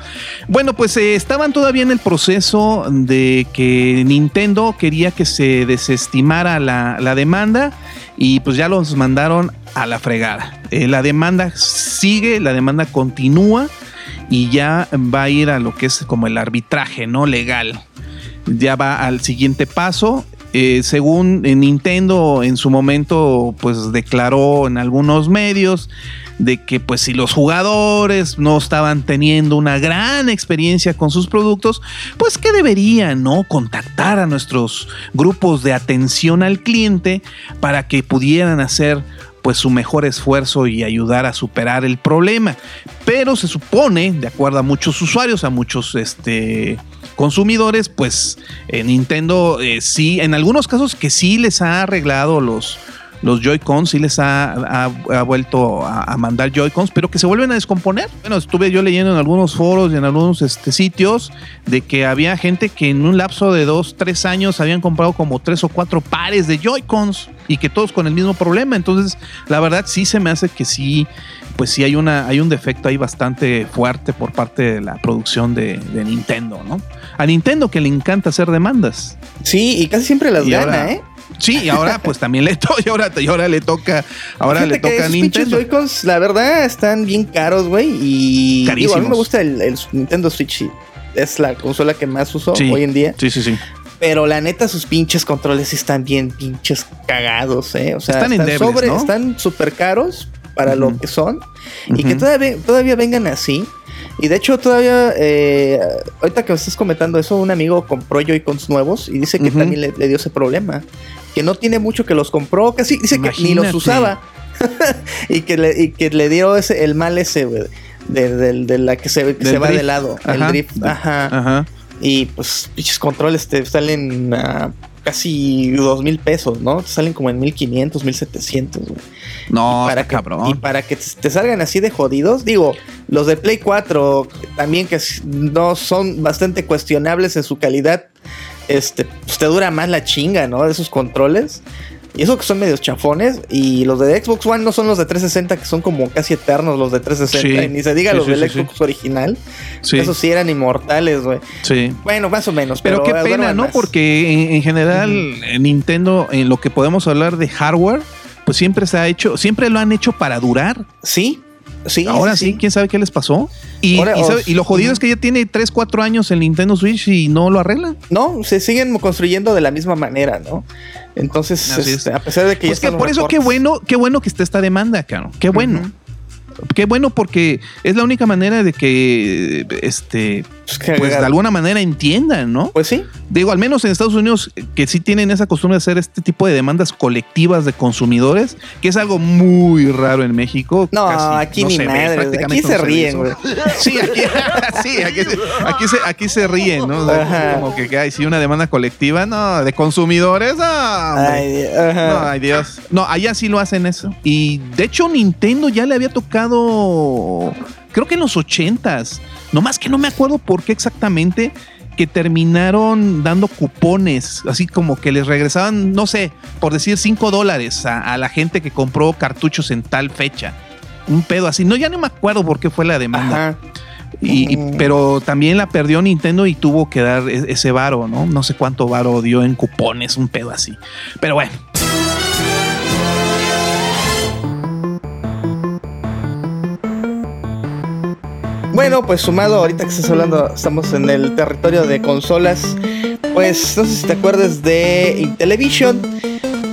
Bueno, pues eh, estaban todavía en el proceso de que Nintendo quería que se desestimara la, la demanda y pues ya los mandaron a la fregada. Eh, la demanda sigue, la demanda continúa y ya va a ir a lo que es como el arbitraje, ¿no? Legal. Ya va al siguiente paso. Eh, según eh, Nintendo en su momento pues declaró en algunos medios de que pues si los jugadores no estaban teniendo una gran experiencia con sus productos, pues que deberían, ¿no? Contactar a nuestros grupos de atención al cliente para que pudieran hacer pues su mejor esfuerzo y ayudar a superar el problema. Pero se supone, de acuerdo a muchos usuarios, a muchos este, consumidores, pues eh, Nintendo eh, sí, en algunos casos que sí les ha arreglado los, los Joy-Cons, sí les ha, vuelto a, mandar Joy-Cons, pero que se vuelven a descomponer. Bueno, estuve yo leyendo en algunos foros y en algunos este, sitios de que había gente que en un lapso de dos, tres años habían comprado como tres o cuatro pares de Joy-Cons y que todos con el mismo problema. Entonces, la verdad sí se me hace que sí, pues sí hay, una, hay un defecto ahí bastante fuerte por parte de la producción de Nintendo, ¿no? A Nintendo que le encanta hacer demandas. Sí, y casi siempre las Y gana, ahora- ¿eh? Sí, y ahora pues también le toca, (laughs) y ahora, y ahora le toca, ahora Fíjate le toca esos Nintendo. Joy-Cons, la verdad, están bien caros, güey. Y digo, a mí me gusta el, el Nintendo Switch. Es la consola que más uso Sí. hoy en día. Sí, sí, sí. Pero la neta, sus pinches controles están bien pinches cagados, ¿eh? O sea, Están endebles, sobre, ¿no? están súper caros para lo que son. Y que todavía, todavía vengan así. Y de hecho, todavía, eh, ahorita que me estás comentando eso, un amigo compró Joy-Cons nuevos y dice que también le, le dio ese problema. Que no tiene mucho que los compró, casi dice que ni los usaba. (laughs) y, que le, y que le dio ese, el mal ese, güey, de, de- de la que se, que se va de lado. El drift. Ajá. Ajá. Y pues, pinches controles te salen a casi dos mil pesos, ¿no? Te salen como en 1500, 1700, güey. No, para que, cabrón. Y para que te salgan así de jodidos, digo, los de Play 4 también que no son bastante cuestionables en su calidad, este, pues te dura más la chinga, ¿no? De esos controles. Y eso que son medios chafones. Y los de Xbox One no son los de 360, que son como casi eternos los de 360. Sí. Y ni se diga Sí, los sí, del Xbox original. Esos sí eran inmortales, güey. sí. Bueno, más o menos. Pero, Pero, qué eh, pena, ¿no? Porque en, en general en Nintendo, en lo que podemos hablar de hardware, pues siempre se ha hecho, siempre lo han hecho para durar. Sí, sí. Ahora sí, quién sabe qué les pasó. Y, Ahora, y sabe- os- y lo jodido es que ya tiene 3, 4 años el Nintendo Switch y no lo arreglan. No, se siguen construyendo de la misma manera, ¿no? Entonces, este, es. a pesar de que Pues ya que por eso qué bueno, qué bueno que esté esta demanda, caro. Qué bueno. Qué bueno porque es la única manera de que este Pues, que- pues de alguna manera entiendan, ¿no? Pues sí, Digo, al menos en Estados Unidos, que sí tienen esa costumbre de hacer este tipo de demandas colectivas de consumidores, que es algo muy raro en México. No, Casi aquí ni se ve, madre, prácticamente aquí se ve ríen, güey. (laughs) Sí, aquí, (laughs) sí, aquí, se- aquí se, aquí se ríen, ¿no? O sea, Ajá. como que hay sí una demanda colectiva, no, de consumidores, no. Ay. No, ay Dios. No, allá sí lo hacen eso. Y de hecho Nintendo ya le había tocado creo que en los ochentas, nomás que no me acuerdo por qué exactamente, que terminaron dando cupones, así como que les regresaban, no sé, por decir 5 dólares a, a la gente que compró cartuchos en tal fecha. Un pedo así. No, ya no me acuerdo por qué fue la demanda. Ajá. Y, y- pero también la perdió Nintendo y tuvo que dar e- ese varo, ¿no? No sé cuánto varo dio en cupones, un pedo así. Pero bueno. Bueno, pues sumado ahorita que estás hablando, estamos en el territorio de consolas. Pues no sé si te acuerdas de Intellivision,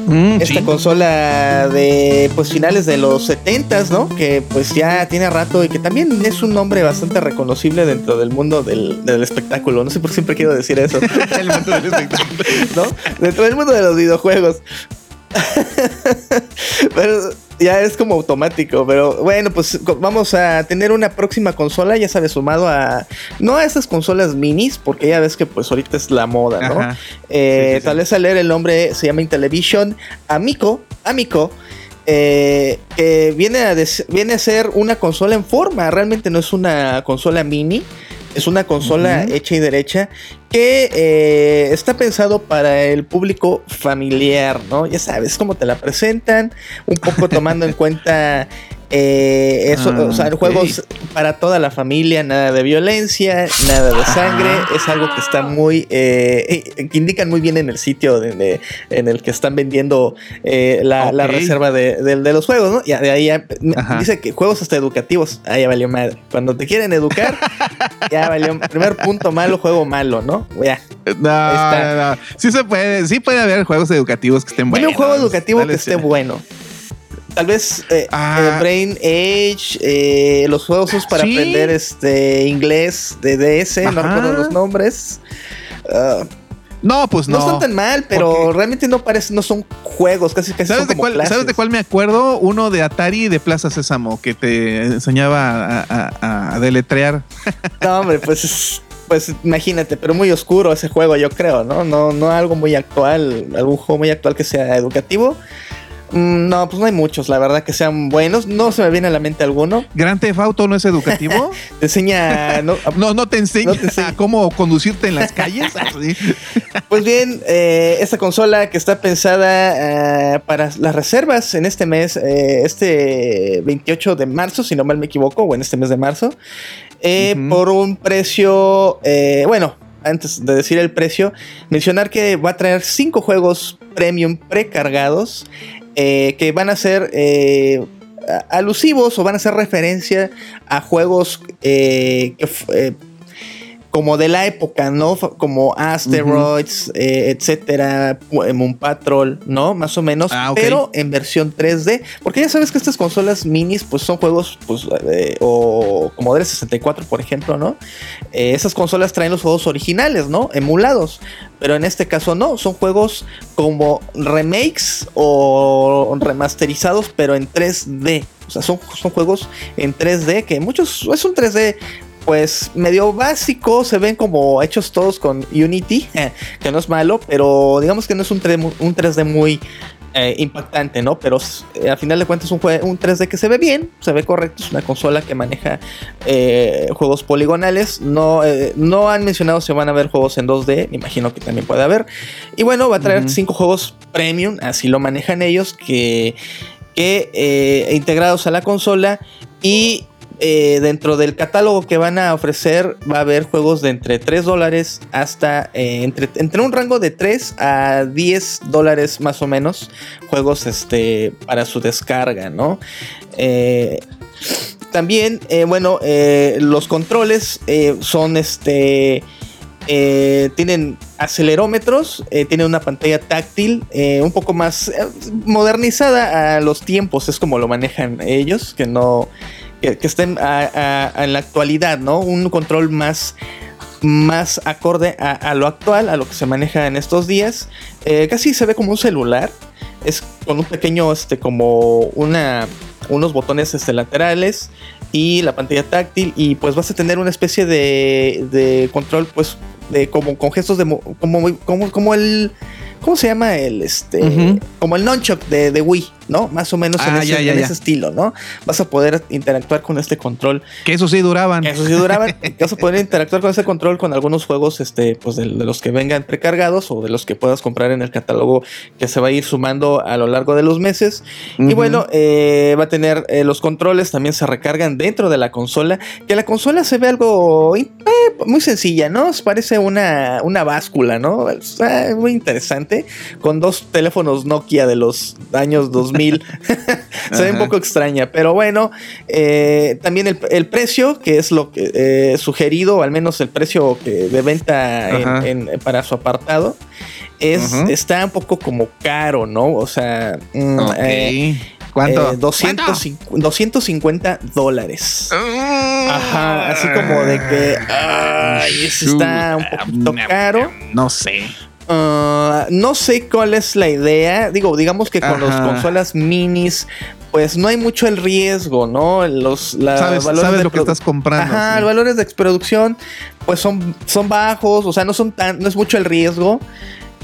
Mm, esta sí. consola de pues finales de los 70s, ¿no? Que pues ya tiene rato y que también es un nombre bastante reconocible dentro del mundo del, del espectáculo. No sé por qué siempre quiero decir eso. (laughs) El mundo del espectáculo, ¿no? Dentro del mundo de los videojuegos. (laughs) pero ya es como automático. Pero bueno, pues vamos a tener una próxima consola, ya sabes, sumado a. No a esas consolas minis, porque ya ves que pues ahorita es la moda, ¿no? Eh, Sí, sí, sí. Tal vez al leer el nombre se llama Intellivision Amico, Amico, eh, que viene a, des- viene a ser una consola en forma. Realmente no es una consola mini, es una consola hecha y derecha que eh, está pensado para el público familiar, ¿no? Ya sabes cómo te la presentan, un poco tomando en cuenta. Eh, eso, Ah, o sea, ok. juegos para toda la familia, nada de violencia, nada de sangre, Ajá. es algo que está muy, eh, eh, que indican muy bien en el sitio de- de- en el que están vendiendo eh, la, reserva de, los juegos, ¿no? Ya, de ahí ya- dice que juegos hasta educativos, ah, ya valió madre. Cuando te quieren educar, (laughs) ya valió. Primer punto malo, juego malo, ¿no? Ya. No, está. no, no. Sí se puede, sí puede haber juegos educativos que estén Dime buenos. un juego educativo Dale, que esté bueno. Tal vez eh, Ah. eh, Brain Age, eh, los juegos para Sí. aprender este inglés de DS, no Ajá. recuerdo los nombres. Ah, No, pues no. no. están tan mal, pero realmente no parecen, no son juegos, casi casi ¿Sabes son de, como cuál, clases. ¿Sabes de cuál me acuerdo? Uno de Atari de Plaza Sésamo que te enseñaba a, a- a deletrear. (laughs) No, hombre, pues es- pues imagínate, pero muy oscuro ese juego, yo creo, ¿no? No, no algo muy actual, algún juego muy actual que sea educativo. Mm, No, pues no hay muchos, la verdad, que sean buenos. No se me viene a la mente alguno. ¿Gran Theft Auto no es educativo? (laughs) Te enseña. no, no, no te enseña No te enseña. a cómo conducirte en las calles. (laughs) Pues bien, eh, esta consola que está pensada eh, para las reservas en este mes, eh, este 28 de marzo, si no mal me equivoco, o en este mes de marzo, por un precio, eh, bueno, antes de decir el precio, mencionar que va a traer cinco juegos premium precargados eh, que van a ser eh, alusivos o van a hacer referencia a juegos eh, que como de la época, ¿no? Como Asteroids, eh, etcétera, Moon Patrol, ¿no? Más o menos, Ah, pero en versión 3D. Porque ya sabes que estas consolas minis, pues son juegos, pues, eh, o como del 64, por ejemplo, ¿no? Eh, esas consolas traen los juegos originales, ¿no? Emulados. Pero en este caso no, son juegos como remakes o remasterizados, pero en 3D. O sea, son, son juegos en 3D que muchos es un 3D pues medio básico, se ven como hechos todos con Unity, (laughs) que no es malo, pero digamos que no es un 3D, mu- un 3D muy eh, impactante, ¿no? Pero eh, a final de cuentas es un, un 3D que se ve bien, se ve correcto, es una consola que maneja eh, juegos poligonales, no, eh, no han mencionado si van a haber juegos en 2D, me imagino que también puede haber, y bueno, va a traer Ujú. cinco juegos premium, así lo manejan ellos, que, que integrados a la consola y eh, dentro del catálogo que van a ofrecer va a haber juegos de entre 3 dólares hasta eh, entre, entre un rango de 3 a 10 dólares más o menos juegos este, para su descarga, ¿no? Eh, también, eh, bueno, los controles son este... tienen acelerómetros, tienen una pantalla táctil un poco más modernizada a los tiempos, es como lo manejan ellos, que no que, que estén a- a- a- en la actualidad, ¿no? Un control más más acorde a, lo actual, a lo que se maneja en estos días. Eh, casi se ve como un celular. Es con un pequeño, este, como una, unos botones este, laterales y la pantalla táctil. Y pues vas a tener una especie de, de control, pues, de como con gestos de, mo- como, como, como el, ¿cómo se llama el, este, como el nunchuck de, de Wii, ¿no? Más o menos en, Ah, ese, ya, ya, en ya. ese estilo, ¿no? Vas a poder interactuar con este control Que eso sí duraban. eso sí duraba. (laughs) Vas a poder interactuar con ese control con algunos juegos, este, pues de, de los que vengan precargados o de los que puedas comprar en el catálogo que se va a ir sumando a lo largo de los meses. Y bueno, eh, va a tener eh, los controles también se recargan dentro de la consola. Que la consola se ve algo eh, muy sencilla, ¿no? Parece una, una báscula, ¿no? Eh, muy interesante. Con dos teléfonos Nokia de los años 2000. (laughs) se ve un poco extraña, pero bueno, eh, también el, el precio, que es lo que eh, sugerido, al menos el precio que de venta en- en- para su apartado, es, está un poco como caro, ¿no? O sea, mm, Ok. eh, ¿Cuánto? eh, 205 250 dólares. Ajá, así como de que ay, está un poquito caro. No sé. Ah, no sé cuál es la idea. Digo, digamos que con las consolas minis, pues no hay mucho el riesgo, ¿no? Los la- Sabes, valores sabes de lo que estás comprando. Ajá, sí. los valores de producción, pues son, son bajos, o sea, no son tan, no es mucho el riesgo.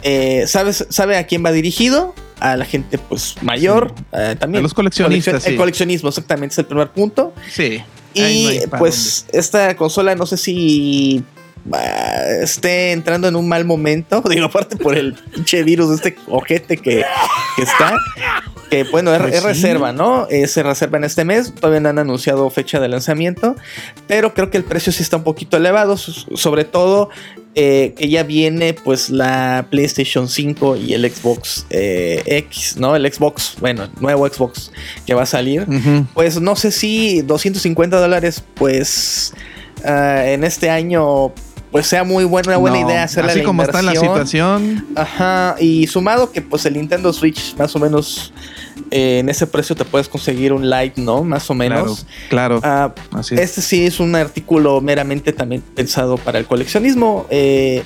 Eh, ¿sabes, ¿Sabe a quién va dirigido? A la gente pues mayor, eh, también. A los coleccionistas, Coleccion- El coleccionismo, exactamente, es el primer punto. Sí. Y no pues esta consola no sé si esté entrando en un mal momento. (laughs) Digo, aparte por el pinche virus, este ojete que, que está. Que bueno, es, Pues es reserva, ¿no? Eh, se reserva en este mes. Todavía no han anunciado fecha de lanzamiento. Pero creo que el precio sí está un poquito elevado. so- Sobre todo eh, que ya viene pues la PlayStation 5 y el Xbox eh, X, ¿no? El Xbox, bueno, el nuevo Xbox que va a salir. Pues no sé si 250 dólares, pues ah, en este año, pues sea muy buena, una buena No, idea hacerle Así la como está la situación. Ajá, y sumado que pues el Nintendo Switch más o menos eh, en ese precio te puedes conseguir un Lite, ¿no? Más o menos. Claro, claro. Ah, así es. este sí es un artículo meramente también pensado para el coleccionismo. Eh,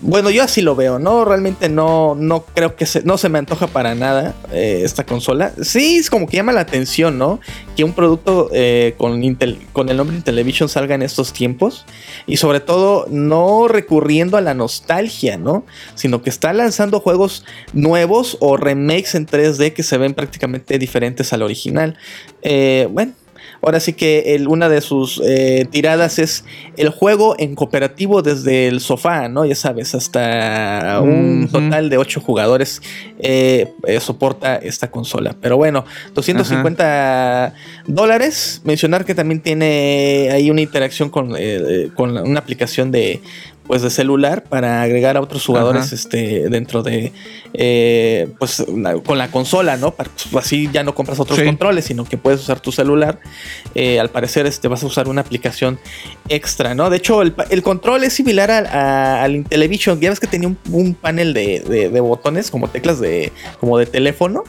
bueno, yo así lo veo, ¿no? Realmente no, no creo que se, no se me antoja para nada eh, esta consola. Sí, es como que llama la atención, ¿no? Que un producto eh, con, Intel- con el nombre Intellivision salga en estos tiempos. Y sobre todo, no recurriendo a la nostalgia, ¿no? Sino que está lanzando juegos nuevos o remakes en 3D que se ven prácticamente diferentes al original. Eh, bueno, Ahora sí que el- una de sus eh, tiradas es el juego en cooperativo desde el sofá, ¿no? Ya sabes, hasta un total de 8 jugadores eh, eh, soporta esta consola. Pero bueno, 250 dólares. Mencionar que también tiene ahí una interacción con, con la- una aplicación de pues de celular para agregar a otros jugadores Ajá. este dentro de eh, pues con la consola no Para- pues, así ya no compras otros Sí. controles sino que puedes usar tu celular Eh, al parecer este vas a usar una aplicación extra no de hecho el, control es similar al, a- al Intellivision ya ves que tenía un, un panel de, de- de botones como teclas de como de teléfono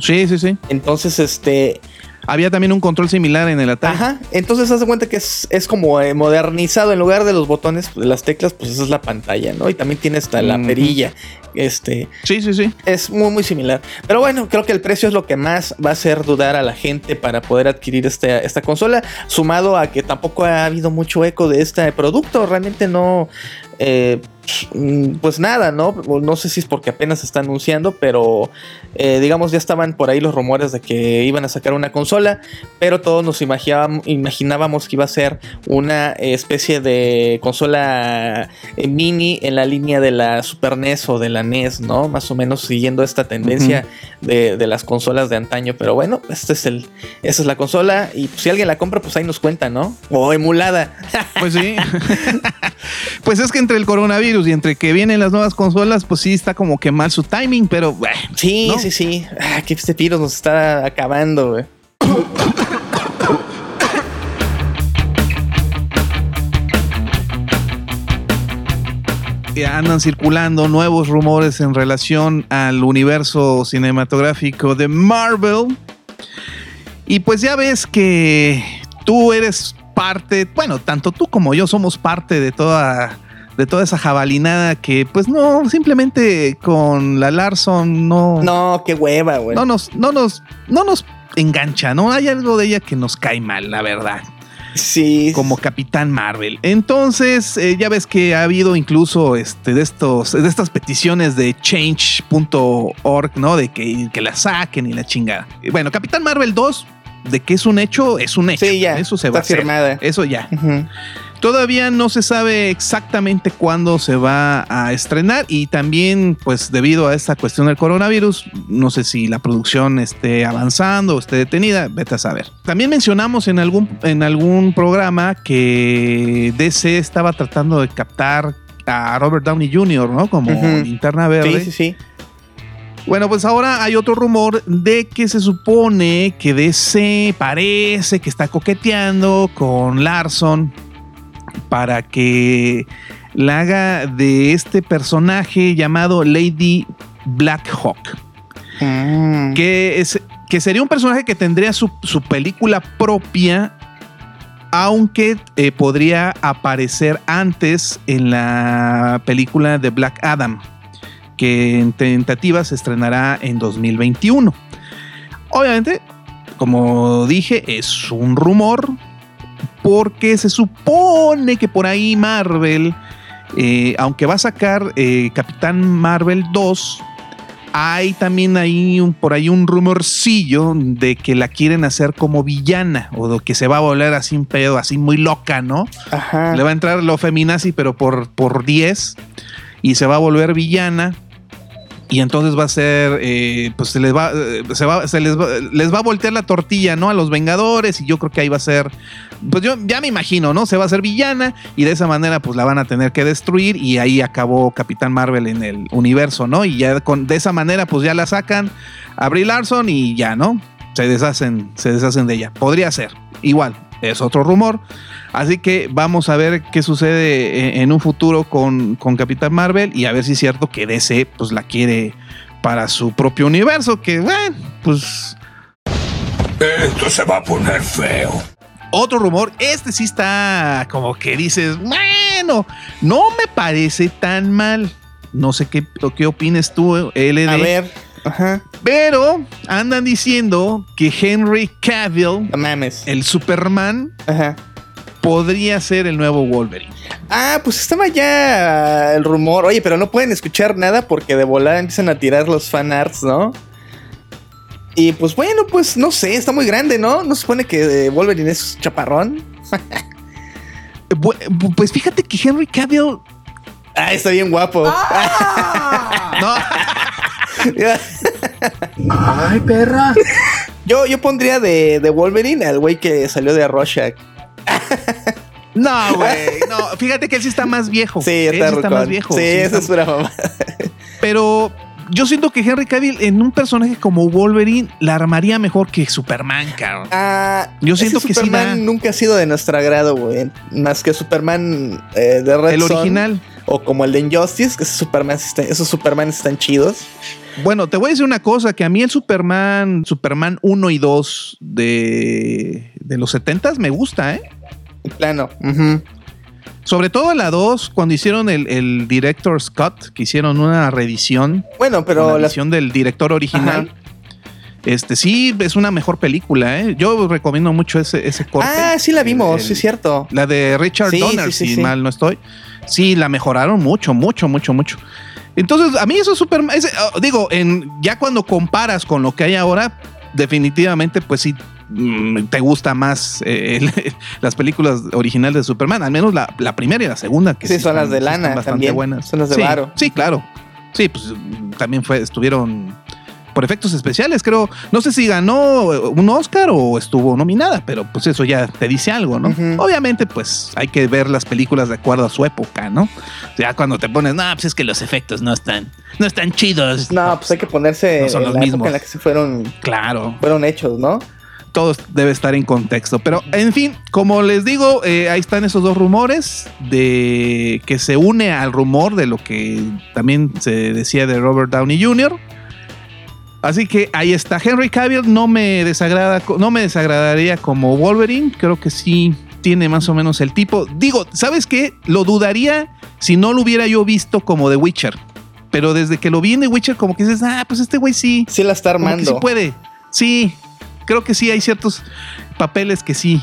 Sí, sí, sí. entonces este Había también un control similar en el Atari. Ajá, entonces haz de cuenta que es, es como eh, modernizado en lugar de los botones, de las teclas, pues esa es la pantalla, ¿no? Y también tiene hasta la perilla. Este Sí, sí, sí. es muy, muy similar. Pero bueno, creo que el precio es lo que más va a hacer dudar a la gente para poder adquirir este, esta consola. Sumado a que tampoco ha habido mucho eco de este producto. Realmente no. Eh, mm, pues nada, ¿no? No sé si es porque apenas se está anunciando, pero eh, digamos ya estaban por ahí los rumores de que iban a sacar una consola, pero todos nos imaginábamos, que iba a ser una especie de consola eh, mini en la línea de la Super NES o de la NES, ¿no? Más o menos siguiendo esta tendencia de, de las consolas de antaño, pero bueno, este es el, esa es la consola y pues, si alguien la compra, pues ahí nos cuenta, ¿no? O emulada. Pues sí. (laughs) pues es que entre el coronavirus y entre que vienen las nuevas consolas, pues sí está como que mal su timing, pero bueno. Sí, ¿No? sí, sí. Ah, que este virus nos está acabando, güey. Andan circulando nuevos rumores en relación al universo cinematográfico de Marvel. Y pues ya ves que tú eres parte, bueno, tanto tú como yo somos parte de toda de toda esa jabalinada que pues no simplemente con la Larson no No, qué hueva, güey. no nos no nos no nos engancha, no hay algo de ella que nos cae mal, la verdad. Sí. como Capitán Marvel. Entonces, eh, ya ves que ha habido incluso este, de, estos, de estas peticiones de change.org, ¿no? De que, que la saquen y la chingada. Bueno, Capitán Marvel 2, de que es un hecho, es un hecho. Sí, ya, Eso se está va a hacer. firmada. Eso ya. Todavía no se sabe exactamente cuándo se va a estrenar y también pues debido a esta cuestión del coronavirus, no sé si la producción esté avanzando o esté detenida, vete a saber. También mencionamos en algún, en algún programa que DC estaba tratando de captar a Robert Downey Jr., ¿no? Como linterna verde. Sí, sí, sí. Bueno, pues ahora hay otro rumor de que se supone que DC parece que está coqueteando con Larson para que la haga de este personaje llamado Lady Blackhawk, Mm. que, es, que sería un personaje que tendría su, su película propia, aunque eh, podría aparecer antes en la película de Black Adam, que en tentativa se estrenará en 2021. Obviamente, como dije, es un rumor, porque se supone que por ahí Marvel, eh, aunque va a sacar eh, Capitán Marvel 2, hay también ahí un, por ahí un rumorcillo de que la quieren hacer como villana o de que se va a volver así un pedo, así muy loca, ¿no? Ajá. Le va a entrar lo feminazi, pero por, por 10 y se va a volver villana. Y entonces va a ser, eh, pues se les va, eh, se va, se les va, les va a voltear la tortilla, ¿no? A los Vengadores y yo creo que ahí va a ser, pues yo ya me imagino, ¿no? Se va a hacer villana y de esa manera pues la van a tener que destruir y ahí acabó Capitán Marvel en el universo, ¿no? Y ya con, de esa manera pues ya la sacan a Brie Larson y ya, ¿no? Se deshacen, se deshacen de ella. Podría ser, igual, es otro rumor. Así que vamos a ver qué sucede en- en un futuro con, con Capitán Marvel y a ver si es cierto que DC pues la quiere para su propio universo, que bueno, pues Esto se va a poner feo. otro rumor, este sí está como que dices, bueno, no me parece tan mal. No sé qué, qué opines tú, LD. A ver. Ajá. Pero andan diciendo que Henry Cavill, No mames. el Superman, Ajá. Podría ser el nuevo Wolverine. Ah, pues estaba ya el rumor. Oye, pero no pueden escuchar nada porque de volada empiezan a tirar los fanarts, ¿no? Y pues bueno, pues no sé, está muy grande, ¿no? ¿No se supone que eh, Wolverine es chaparrón? Pues fíjate que Henry Cavill. Ah, está bien guapo. (laughs) No, Ay, perra. yo, yo pondría de, de Wolverine al güey que salió de Rorschach. (laughs) no, güey. No, fíjate que él sí está más viejo. Sí, Él está, sí está rucón. más viejo. Sí, sí esa es una mamá. (laughs) Pero yo siento que Henry Cavill en un personaje como Wolverine la armaría mejor que Superman, cabrón. Ah, Yo ese siento que sí Superman da. nunca ha sido de nuestro agrado, güey. Más que Superman eh, de Red El Son, original. O como el de Injustice, que ese Superman esos Superman están chidos. Bueno, te voy a decir una cosa, que a mí el Superman, Superman 1 y 2 de, de los 70 me gusta, ¿eh? Plano. Sobre todo la 2, cuando hicieron el, el Director's Cut, que hicieron una reedición, Bueno, pero la edición del director original. Este sí, es una mejor película, ¿eh? Yo recomiendo mucho ese, ese corte. Ah, sí la vimos, El- sí es cierto. La de Richard Sí, Donner, sí, sí, si mal no estoy. Sí, la mejoraron mucho, mucho, mucho, mucho. Entonces, a mí eso es súper... oh, Digo, en, ya cuando comparas con lo que hay ahora, definitivamente, pues sí, mm, te gusta más eh, el- (laughs) las películas originales de Superman. Al menos la, la primera y la segunda. Que Sí, son las de lana bastante también, buenas. son las de sí, varo. Sí, claro. Sí, pues también fue, estuvieron por efectos especiales, creo. No sé si ganó un Oscar o estuvo nominada, pero pues eso ya te dice algo, ¿no? Obviamente, pues hay que ver las películas de acuerdo a su época, ¿no? Ya cuando te pones, no, pues es que los efectos no están, no están chidos. No, pues hay que ponerse No son en los la mismos. época en la que se fueron, Claro, fueron hechos, ¿no? todo debe estar en contexto. Pero, en fin, como les digo, eh, ahí están esos dos rumores de que se une al rumor de lo que también se decía de Robert Downey Jr. Así que ahí está. Henry Cavill no me desagrada, no me desagradaría como Wolverine. Creo que sí tiene más o menos el tipo. Digo, ¿sabes qué? Lo dudaría si no lo hubiera yo visto como The Witcher. Pero desde que lo vi en The Witcher, como que dices, ah, pues este güey sí. Sí la está Como que armando. sí puede. Sí, creo que sí hay ciertos papeles que sí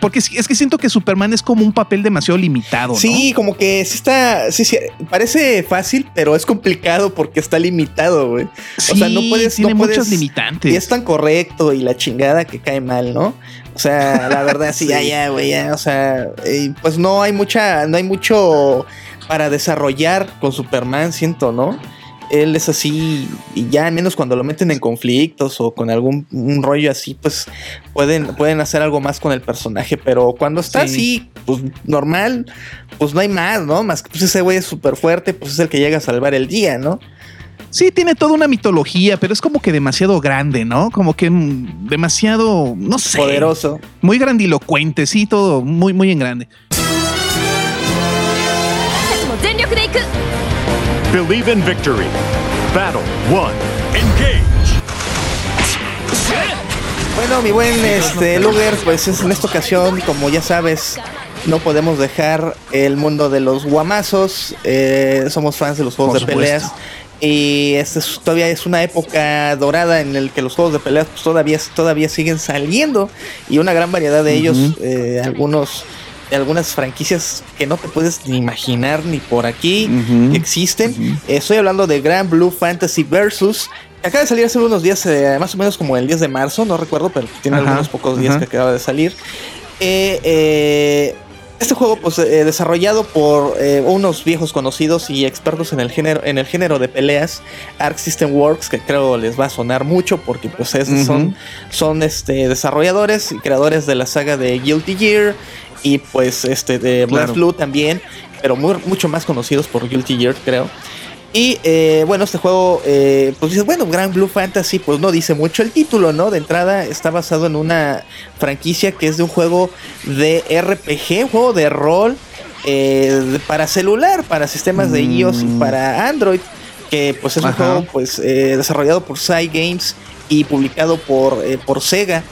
porque es, que siento que Superman es como un papel demasiado limitado. Sí, como que sí está, sí, sí, parece fácil, pero es complicado porque está limitado, güey. o sea, no puedes, tiene muchos limitantes. Y es tan correcto y la chingada que cae mal, ¿no? O sea, la verdad, sí, (laughs) ya, ya, güey, ya, o sea, pues no hay mucha, no hay mucho para desarrollar con Superman, siento, ¿no? Él es así y ya menos cuando lo meten en conflictos o con algún un rollo así, pues pueden, pueden hacer algo más con el personaje, pero cuando está así, pues normal, pues no hay más, ¿no? Más que pues ese güey es súper fuerte, pues es el que llega a salvar el día, ¿no? Sí, tiene toda una mitología, pero es como que demasiado grande, ¿no? Como que demasiado, no sé. Poderoso. Muy grandilocuente, sí, todo muy, muy en grande. Believe in victory. Battle 1. Engage. Bueno, mi buen este, Luger, pues es en esta ocasión, como ya sabes, no podemos dejar el mundo de los guamazos. Eh, somos fans de los juegos de peleas. Y este todavía es una época dorada en el que los juegos de peleas pues, todavía, todavía siguen saliendo. Y una gran variedad de ellos, eh, algunos de algunas franquicias que no te puedes ni imaginar ni por aquí que existen. Estoy hablando de Grand Blue Fantasy Versus. Acaba de salir hace unos días, eh, más o menos como el 10 de marzo, no recuerdo, pero tiene algunos pocos días que acaba de salir. Eh, eh, este juego, pues, desarrollado por unos viejos conocidos y expertos en el género, en el género de peleas, Arc System Works, que creo les va a sonar mucho porque, pues, son, son este, desarrolladores y creadores de la saga de Guilty Gear y pues este de Black Blue también, pero mucho más conocidos por Guilty Gear, creo. Y eh, bueno, este juego, eh, pues dices, bueno, Grand Blue Fantasy, pues no dice mucho el título, ¿no? De entrada está basado en una franquicia que es de un juego de RPG, un juego de rol eh, para celular, para sistemas de iOS y mm. para Android, que pues es un juego pues desarrollado por Cygames y publicado por, por Sega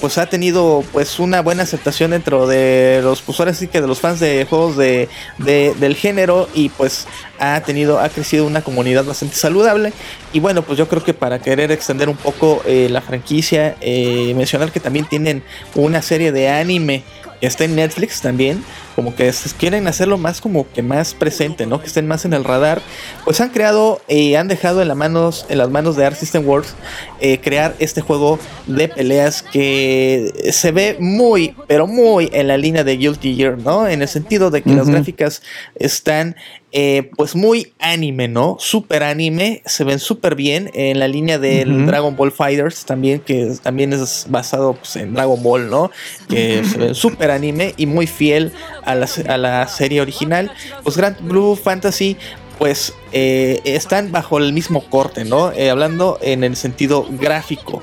pues ha tenido pues una buena aceptación dentro de los pues ahora sí que de los fans de juegos de, del género y pues ha tenido ha crecido una comunidad bastante saludable. Y bueno pues yo creo que para querer extender un poco eh, la franquicia eh, mencionar que también tienen una serie de anime que está en Netflix también como que quieren hacerlo más como que más presente, ¿no? Que estén más en el radar. Pues han creado y han dejado en, las manos, en las manos de Art System Works eh, crear este juego de peleas que se ve muy, pero muy en la línea de Guilty Gear, ¿no? En el sentido de que las gráficas están eh, pues muy anime, ¿no? Super anime, se ven súper bien en la línea del Dragon Ball Fighters también, que también es basado pues, en Dragon Ball, ¿no? Que se ven súper anime y muy fiel a la, serie original. Pues Grand Blue Fantasy pues eh, están bajo el mismo corte, ¿no? Eh, hablando en el sentido gráfico.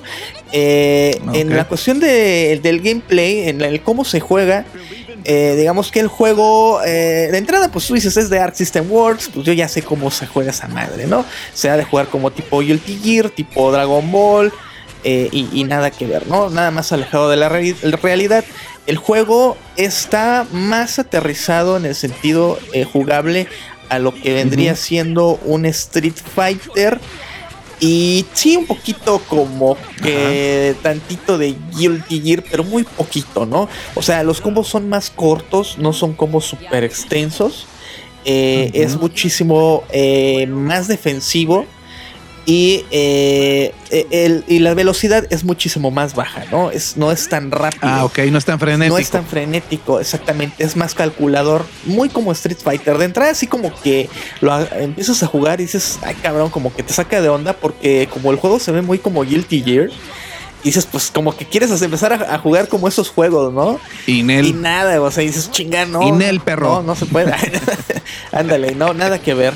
Eh, en la cuestión del gameplay, en el cómo se juega, digamos que el juego de entrada, pues tú dices es de Arc System Works, pues yo ya sé cómo se juega esa madre, ¿no? Se ha de jugar como tipo Guilty Gear, tipo Dragon Ball. Y, y, nada que ver, ¿no? Nada más alejado de la realidad. El juego está más aterrizado en el sentido eh, jugable a lo que vendría siendo un Street Fighter. Y sí, un poquito como que tantito de Guilty Gear, pero muy poquito, ¿no? O sea, los combos son más cortos, no son combos súper extensos. Eh, es muchísimo eh, más defensivo y, eh, el, y la velocidad es muchísimo más baja, ¿no? Es, no es tan rápido. Ah, ok, no es tan frenético. No es tan frenético, exactamente. Es más calculador, muy como Street Fighter. De entrada, así como que lo empiezas a jugar y dices, ay cabrón, como que te saca de onda porque como el juego se ve muy como Guilty Gear. Y dices, pues como que quieres empezar a, jugar como esos juegos, ¿no? Y, nada, o sea, dices, chinga, no. Y Nel, perro. No, no se puede. (laughs) Ándale, no, nada que ver.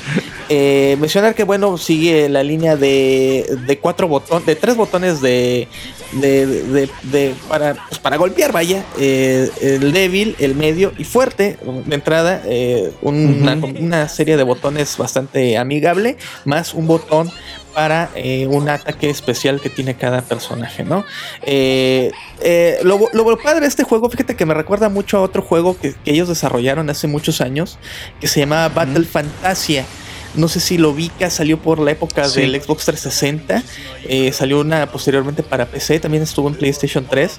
Eh, mencionar que, bueno, sigue la línea de, de cuatro botones, de tres botones de, de, de, para, pues, para golpear, vaya. Eh, el débil, el medio y fuerte. De entrada, eh, una, una serie de botones bastante amigable, más un botón para eh, un ataque especial que tiene cada personaje, ¿no? Eh, eh, lo, padre de este juego, fíjate que me recuerda mucho a otro juego que, ellos desarrollaron hace muchos años, que se llamaba Battle Fantasia. No sé si lo ubica, salió por la época del Xbox 360, salió una posteriormente para PC, también estuvo en PlayStation 3.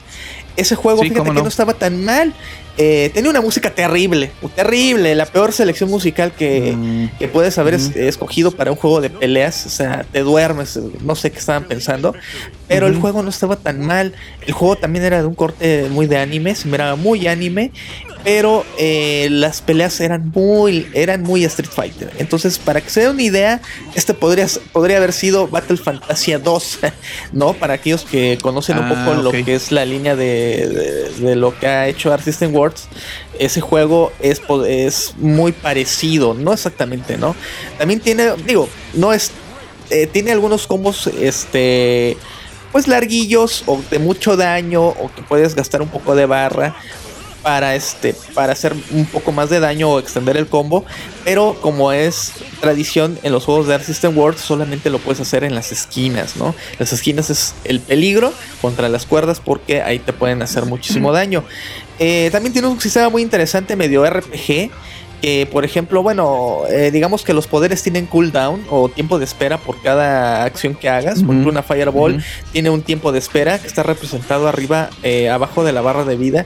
Ese juego, Sí, fíjate que no. estaba tan mal. Eh, tenía una música terrible, terrible, la peor selección musical que, Mm. que puedes haber es- escogido para un juego de peleas. O sea, te duermes, no sé qué estaban pensando. Pero el juego no estaba tan mal. El juego también era de un corte muy de anime, se miraba muy anime. Pero eh, las peleas eran muy, eran muy Street Fighter. Entonces, para que se den una idea, este podría, podría haber sido Battle Fantasia 2, (laughs) ¿no? Para aquellos que conocen un Ah, poco lo que es la línea de, de- lo que ha hecho Art System Works, ese juego es, es muy parecido, no exactamente, ¿no? También tiene, digo, no es, eh, tiene algunos combos, este, pues larguillos o de mucho daño o que puedes gastar un poco de barra para este para hacer un poco más de daño o extender el combo pero como es tradición en los juegos de Art System Works solamente lo puedes hacer en las esquinas no las esquinas es el peligro contra las cuerdas porque ahí te pueden hacer muchísimo daño Eh, también tiene un sistema muy interesante medio RPG que por ejemplo, bueno, eh, digamos que los poderes tienen cooldown o tiempo de espera por cada acción que hagas. Por ejemplo, una Fireball Ujú. tiene un tiempo de espera que está representado arriba, eh, abajo de la barra de vida,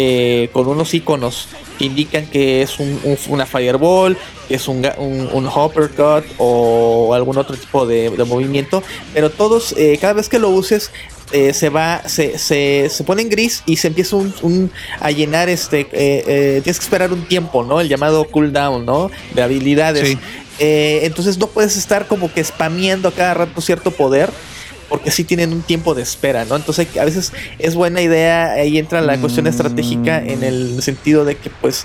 eh, con unos iconos que indican que es un- un- una Fireball, que es un, un, Hoppercut o algún otro tipo de, de movimiento. Pero todos, eh, cada vez que lo uses, eh, se va, se, se, se pone en gris y se empieza un, un- a llenar este, eh, eh, tienes que esperar un tiempo, ¿no? El llamado cooldown, ¿no? De habilidades. Sí. Entonces no puedes estar como que spameando a cada rato cierto poder. Porque sí tienen un tiempo de espera, ¿no? Entonces a veces es buena idea, ahí entra la cuestión Mm. estratégica en el sentido de que pues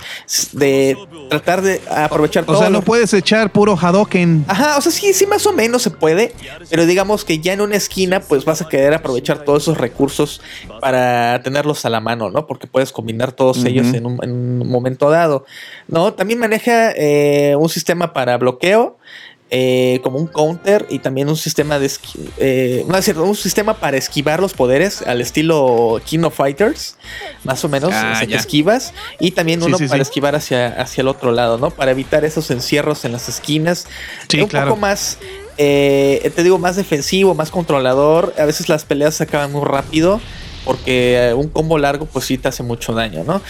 de tratar de aprovechar O todo sea, no lo- puedes echar puro Hadoken. Ajá, o sea, sí, sí, más o menos se puede, pero digamos que ya en una esquina, pues vas a querer aprovechar todos esos recursos para tenerlos a la mano, ¿no? Porque puedes combinar todos ellos en un, en un momento dado, ¿no? También maneja eh, un sistema para bloqueo. Eh, como un counter y también un sistema de esqui- eh, no es cierto, un sistema para esquivar los poderes al estilo King of Fighters, más o menos, Ah, o sea, que ya. esquivas y también Sí, uno sí, para sí. esquivar hacia, hacia el otro lado, ¿no? Para evitar esos encierros en las esquinas Sí, un claro. poco más, eh, te digo, más defensivo, más controlador. A veces las peleas se acaban muy rápido. Porque un combo largo, pues sí te hace mucho daño, ¿no?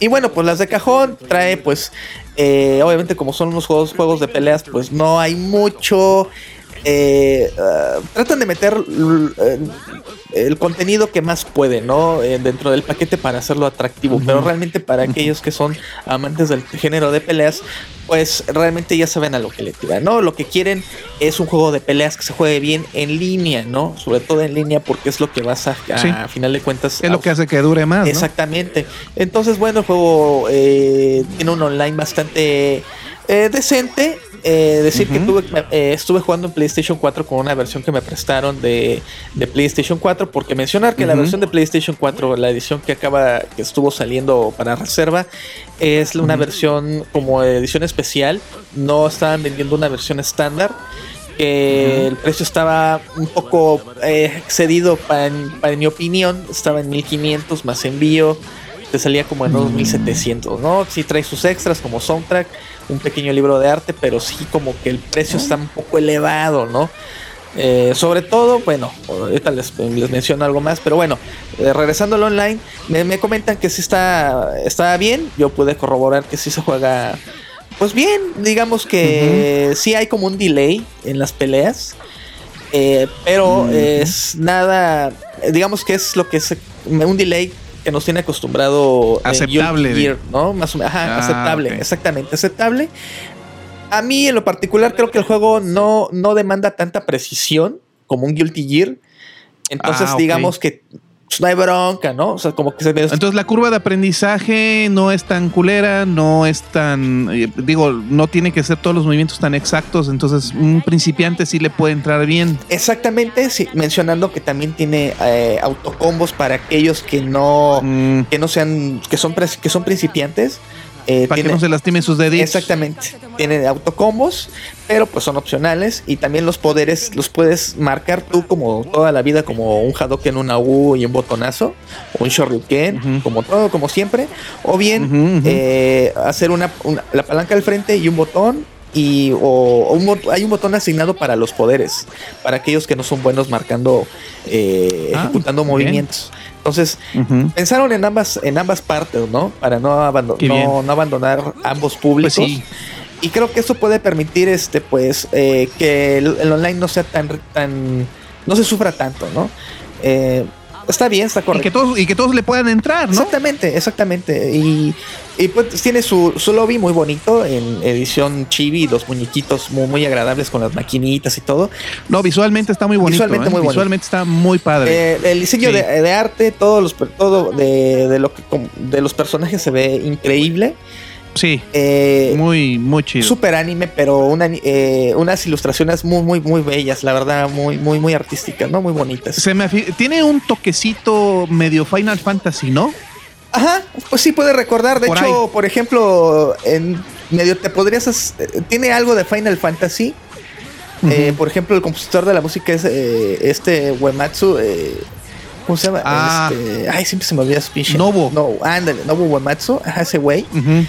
Y bueno, pues las de cajón trae, pues, eh, obviamente, como son unos juegos, juegos de peleas, pues no hay mucho. Eh, ah, tratan de meter eh, el contenido que más puede, ¿no? Eh, dentro del paquete para hacerlo atractivo. Pero realmente para aquellos que son amantes del género de peleas, pues realmente ya saben a lo que le tiran, ¿no? Lo que quieren es un juego de peleas que se juegue bien en línea, ¿no? Sobre todo en línea porque es lo que vas a, a, Sí. final de cuentas... Es lo que hace que dure más. ¿no? Exactamente. Entonces, bueno, el juego eh, tiene un online bastante eh, decente. Eh, decir que tuve, eh, estuve jugando en PlayStation 4 con una versión que me prestaron de, de PlayStation 4, porque mencionar que la versión de PlayStation 4, la edición que acaba, que estuvo saliendo para reserva, es una versión como edición especial. No estaban vendiendo una versión estándar. que el precio estaba un poco eh, excedido para, para mi opinión, estaba en 1500 más envío, te salía como en unos 1700, ¿no? Sí trae sus extras como soundtrack, un pequeño libro de arte, pero sí como que el precio está un poco elevado, ¿no? Eh, sobre todo, bueno, ahorita les, les menciono algo más, pero bueno, eh, regresando al online, me, me comentan que sí está, está bien, yo pude corroborar que sí se juega, pues bien, digamos que sí hay como un delay en las peleas, eh, pero es nada, digamos que es lo que es un delay que nos tiene acostumbrado Aceptable, Gear, ¿no? Más o menos, ajá, Ah, aceptable, exactamente, aceptable. A mí en lo particular creo que el juego no, no demanda tanta precisión como un Guilty Gear. Entonces Ah, digamos que pues, no hay bronca, ¿no? O sea, como que se ve... Entonces la curva de aprendizaje no es tan culera, no es tan, eh, digo, no tiene que ser todos los movimientos tan exactos, entonces un principiante sí le puede entrar bien. Exactamente, sí, mencionando que también tiene eh, autocombos para aquellos que no, Mm, que no sean, que son, que son principiantes. Eh, para que no se lastimen sus deditos. Exactamente. Tiene autocombos, pero pues son opcionales. Y también los poderes los puedes marcar tú como toda la vida, como un Hadoken, una U y un botonazo, o un Shoryuken, Ujú. como todo, como siempre. O bien eh, hacer una, una- la palanca al frente y un botón. y o, un hay un botón asignado para los poderes, para aquellos que no son buenos marcando, eh, Ah, ejecutando bien. movimientos. Entonces, pensaron en ambas, en ambas partes, ¿no? Para no, abandonar ambos públicos. Pues sí. Y creo que eso puede permitir, este, pues, eh, que el, el online no sea tan, tan, no se sufra tanto, ¿no? Eh, está bien, está Y correcto. que, todos, y que todos le puedan entrar, ¿no? Exactamente, exactamente. Y, y pues tiene su, su lobby muy bonito en edición chibi, los muñequitos muy, muy agradables con las maquinitas y todo. No, visualmente está muy bonito. Visualmente ¿eh? muy bonito. Visualmente está muy padre. Eh, el diseño Sí. de, de arte, todos los todo de, de lo que de los personajes se ve increíble. Sí, Eh, muy, muy chido. super anime, pero una, eh, unas ilustraciones muy, muy, muy bellas, la verdad, muy, muy, muy artísticas, ¿no? Muy bonitas. Se me tiene un toquecito medio Final Fantasy, ¿no? Ajá, pues sí puede recordar. De Por hecho, ahí. por ejemplo, en medio te podrías. as- Tiene algo de Final Fantasy. Eh, por ejemplo, el compositor de la música es eh, este Uematsu. eh, ¿Cómo se llama? Ah. Este, ay, siempre se me olvida su pinche. Nobuo. No, ándale, Nobu Uematsu. Ajá, ese güey. Ujú.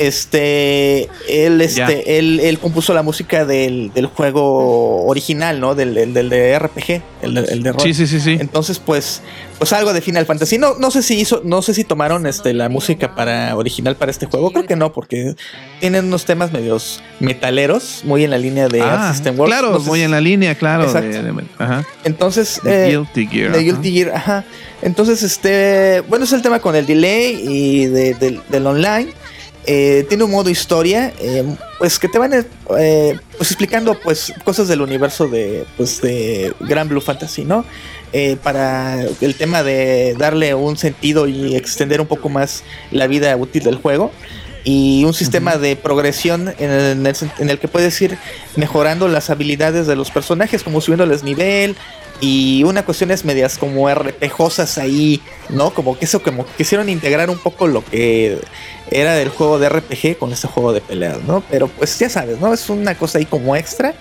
Este, él, este, él, él compuso la música del, del juego original, ¿no? Del, del, del de RPG, el, de- el de rol. Sí, sí, sí, sí. Entonces, pues, pues algo de Final Fantasy. No, no sé si hizo, no sé si tomaron este la música para original para este juego. Creo que no, porque tienen unos temas medios metaleros, muy en la línea de Art Ah, System Works. claro, muy en la línea, claro. Exacto. de- de- ajá. Entonces, De eh, Guilty Gear. de ajá. Guilty Gear, ajá. Entonces, este, bueno, es el tema con el delay y de- del- del online. Eh, tiene un modo historia, eh, pues que te van eh, pues explicando pues cosas del universo de pues de Gran Blue Fantasy, ¿no? Eh, para el tema de darle un sentido y extender un poco más la vida útil del juego y un sistema de progresión en el, en el en el que puedes ir mejorando las habilidades de los personajes, como subiéndoles nivel y una cuestión es medias como RPGosas ahí, ¿no? Como que eso, como quisieron integrar un poco lo que era del juego de RPG con este juego de peleas, ¿no? Pero pues ya sabes, ¿no? Es una cosa ahí como extra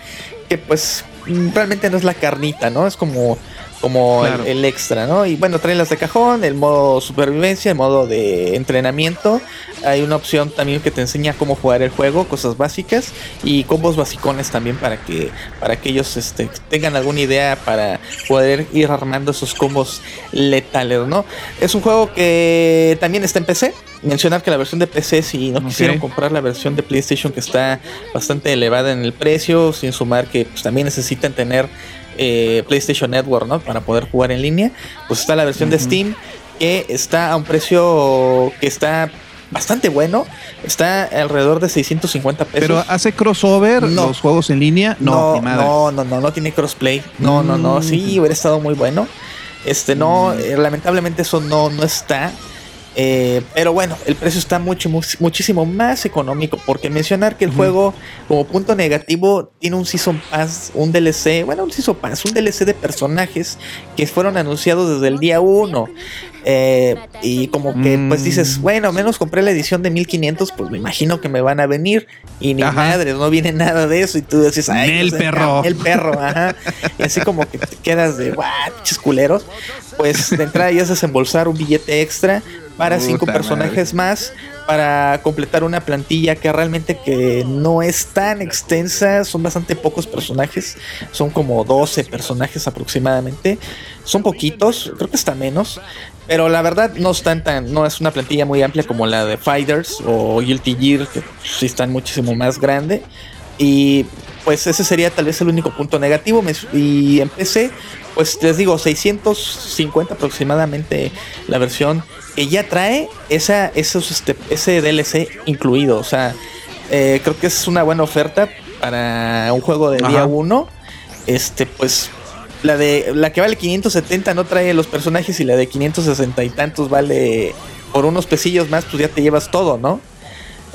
que pues mm, realmente no es la carnita, ¿no? Es como como el- Claro. el, extra, ¿no? Y bueno, traen las de cajón, el modo supervivencia, el modo de entrenamiento. Hay una opción también que te enseña cómo jugar el juego, cosas básicas y combos basicones también para que para que ellos este, tengan alguna idea para poder ir armando esos combos letales, ¿no? Es un juego que también está en PC. Mencionar que la versión de PC, si no quisieron comprar la versión de PlayStation que está bastante elevada en el precio, sin sumar que pues, también necesitan tener eh, PlayStation Network, ¿no? Para poder jugar en línea. Pues está la versión de Steam que está a un precio que está bastante bueno. Está alrededor de 650 pesos. Pero hace crossover No. los juegos en línea. No, no, no, no, no, no tiene crossplay. No, no, no. Sí, hubiera estado muy bueno. Este, no, Mm. eh, lamentablemente eso no, no está. Eh, pero bueno, el precio está mucho, mu- muchísimo más económico. Porque mencionar que el juego, como punto negativo, tiene un Season Pass, un DLC, bueno, un Season Pass, un DLC de personajes que fueron anunciados desde el día 1. Eh, y como que pues Mm. dices, bueno, menos compré la edición de 1500, pues me imagino que me van a venir. Y ni Ajá. madres, no viene nada de eso. Y tú dices, ay, pues, perro. (laughs) El perro, ajá. Y así como que te quedas de, guau, pinches culeros. Pues de entrada ya es desembolsar un billete extra para Puta cinco personajes más para completar una plantilla que realmente que no es tan extensa, son bastante pocos personajes, son como 12 personajes aproximadamente, son poquitos, creo que está menos, pero la verdad no están tan, no es una plantilla muy amplia como la de Fighters o Guilty Gear, que sí están muchísimo más grande. Y pues ese sería tal vez el único punto negativo. Y en PC, pues les digo, 650 aproximadamente la versión que ya trae esa, esos, este, ese DLC incluido. O sea, eh, creo que es una buena oferta para un juego de día Ajá. 1. Este, pues la de la que vale 570 no trae los personajes y la de 560 y tantos vale por unos pesillos más, pues ya te llevas todo, ¿no?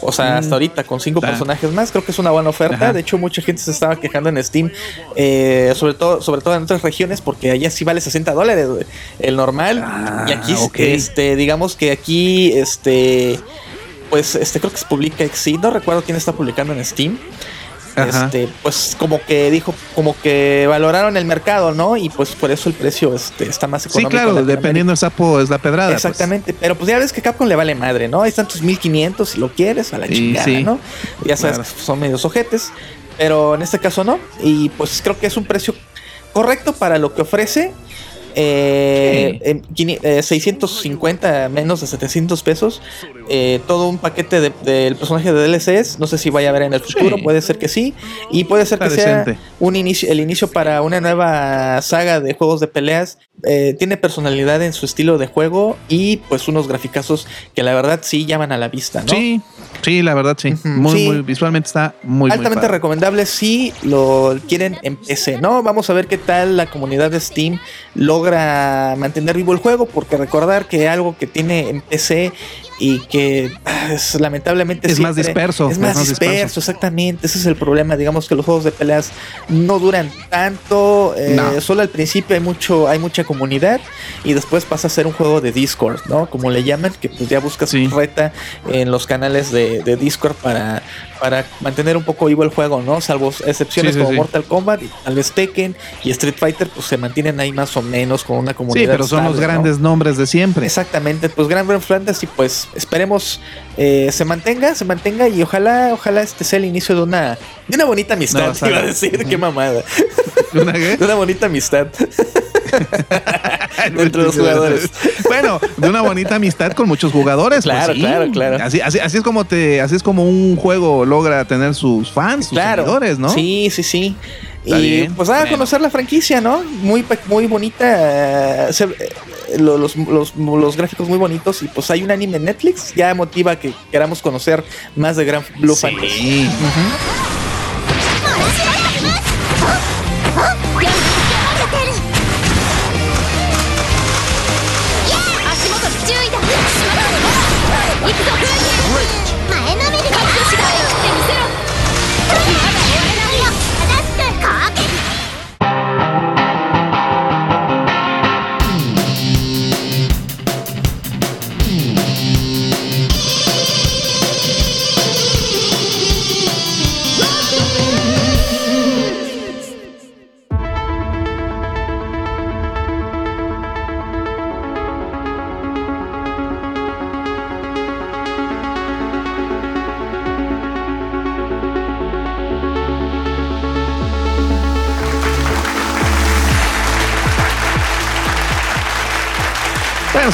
O sea, hasta ahorita con cinco personajes más, creo que es una buena oferta. Ajá. De hecho, mucha gente se estaba quejando en Steam, eh, sobre todo, sobre todo en otras regiones, porque allá sí vale 60 dólares el normal. Ah, y aquí, este, digamos que aquí, este, pues, este, creo que se publica Exceed, no recuerdo quién está publicando en Steam. Este, pues como que dijo, como que valoraron el mercado, ¿no? Y pues por eso el precio este, está más económico. Sí, claro, dependiendo del sapo es la pedrada. pues. Exactamente, pero pues ya ves que Capcom le vale madre, ¿no? Ahí están tus 1500 si lo quieres, a la Y chingada, sí. ¿no? Ya sabes Claro. que son medios ojetes, pero en este caso no. Y pues creo que es un precio correcto para lo que ofrece. Eh, eh, 650 menos de 700 pesos. Eh, todo un paquete de- del personaje de DLCs. No sé si vaya a haber en el futuro, Sí. puede ser que sí. Y puede ser Está que sea un inicio, el inicio para una nueva saga de juegos de peleas. Eh, tiene personalidad en su estilo de juego y pues unos graficazos que la verdad sí llaman a la vista, ¿no? Sí, sí, la verdad sí. Muy, sí. muy visualmente está muy, muy Altamente padre. recomendable si lo quieren en PC, ¿no? Vamos a ver qué tal la comunidad de Steam logra mantener vivo el juego, porque recordar que algo que tiene en PC y que es, lamentablemente Es más disperso, Es más disperso, exactamente. Ese es el problema. Digamos que los juegos de peleas no duran tanto. eh, No. Solo al principio hay mucho, hay mucha comunidad y después pasa a ser un juego de Discord, ¿no? Como le llaman, que pues ya buscas Sí. reta en los canales de, de Discord para, para mantener un poco vivo el juego, ¿no? Salvo excepciones Sí, sí, como. Mortal Kombat, y tal vez Tekken y Street Fighter, pues se mantienen ahí más o menos con una comunidad. Sí, pero son los grandes nombres de siempre. Exactamente, pues Grand Fantasy, pues esperemos eh, se mantenga, se mantenga y ojalá, ojalá este sea el inicio de una, de una bonita amistad. Saga. (laughs) iba a decir, qué mamada. (laughs) ¿Una qué? De una bonita amistad. (laughs) Entre los jugadores. Bueno, de una bonita amistad con muchos jugadores. pues Claro, sí. claro, claro. Así, así, así es como te, así es como un juego logra tener sus fans, sus Claro. seguidores, ¿no? Sí, sí, sí. Está y bien. pues nada, Bueno. conocer la franquicia, ¿no? Muy, muy bonita. eh, se- los, los- los gráficos muy bonitos. Y pues hay un anime en Netflix. Ya motiva que queramos conocer más de Grand Blue Fantasy.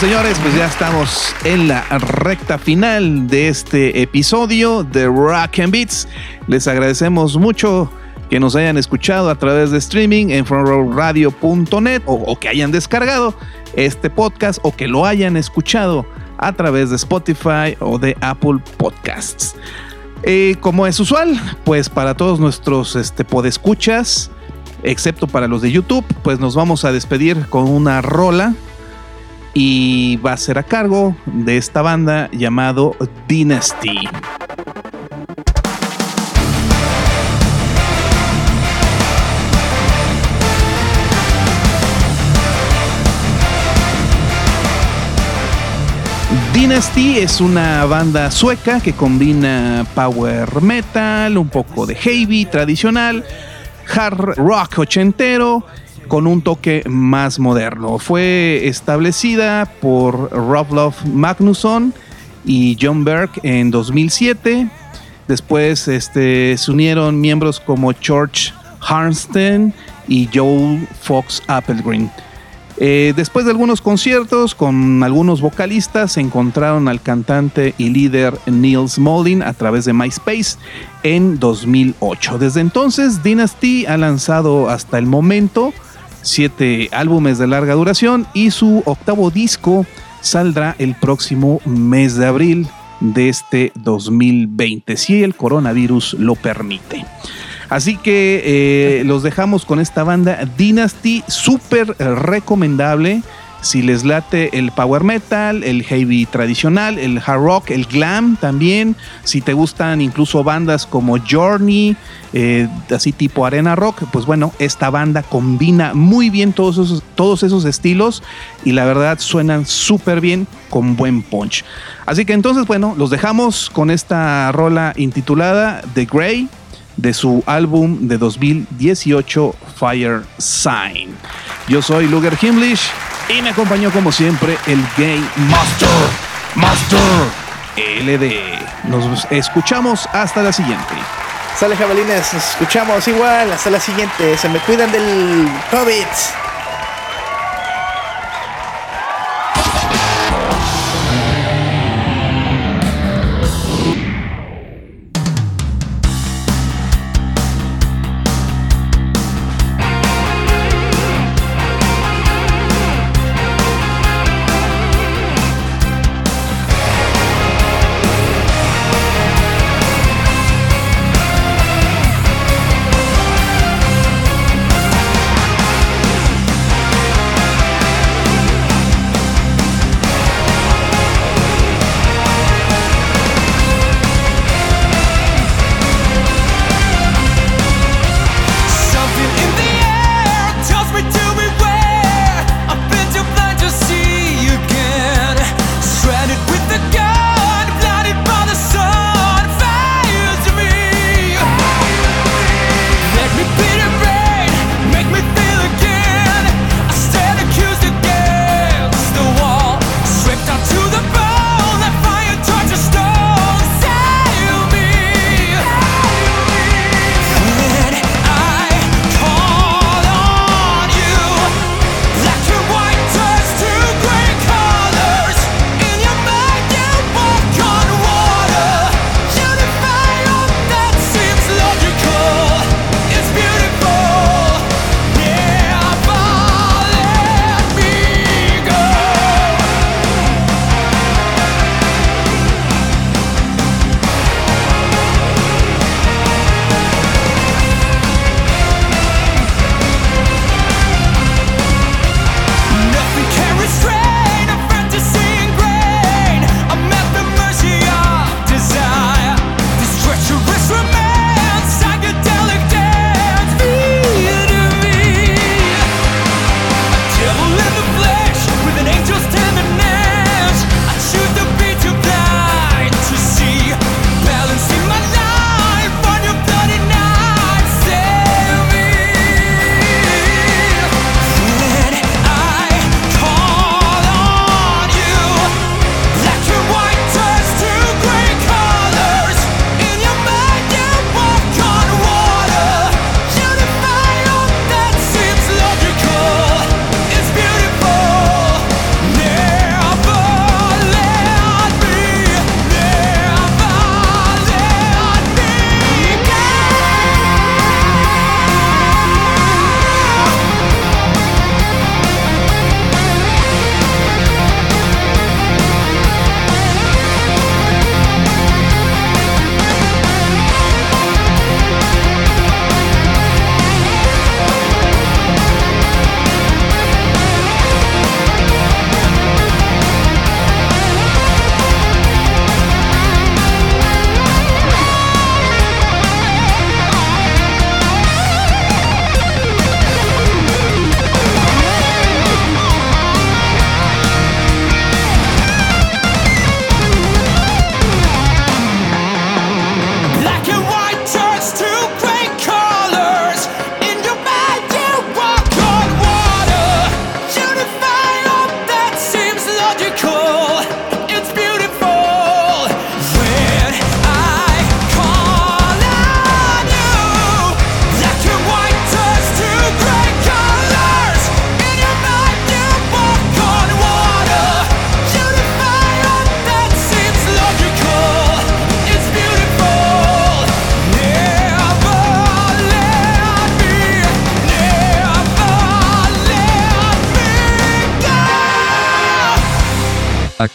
Señores, pues ya estamos en la recta final de este episodio de Rock and Beats. Les agradecemos mucho que nos hayan escuchado a través de streaming en frontrowradio.net o, que hayan descargado este podcast o que lo hayan escuchado a través de Spotify o de Apple Podcasts. Eh, como es usual, pues para todos nuestros este, podescuchas, excepto para los de YouTube, pues nos vamos a despedir con una rola y va a ser a cargo de esta banda llamado Dynasty. Dynasty es una banda sueca que combina power metal, un poco de heavy tradicional, hard rock ochentero con un toque más moderno. Fue establecida por Rob Love Magnusson y John Berg en 2007. Después este, se unieron miembros como George Harnstein y Joel Fox Applegreen. Eh, después de algunos conciertos con algunos vocalistas, se encontraron al cantante y líder Niels Moldin a través de MySpace en 2008. Desde entonces, Dynasty ha lanzado hasta el momento siete álbumes de larga duración y su octavo disco saldrá el próximo mes de abril de este 2020, si el coronavirus lo permite. Así que eh, los dejamos con esta banda Dynasty, súper recomendable. Si les late el power metal, el heavy tradicional, el hard rock, el glam también. Si te gustan incluso bandas como Journey, eh, así tipo arena rock, pues bueno, esta banda combina muy bien todos esos, todos esos estilos y la verdad suenan súper bien con buen punch. Así que entonces, bueno, los dejamos con esta rola intitulada The Grey de su álbum de 2018 Fire Sign. Yo soy Luger Himlish y me acompañó como siempre el Game Master, Master LD. Nos escuchamos hasta la siguiente. Sale jabalines, nos escuchamos igual, hasta la siguiente. Se me cuidan del COVID.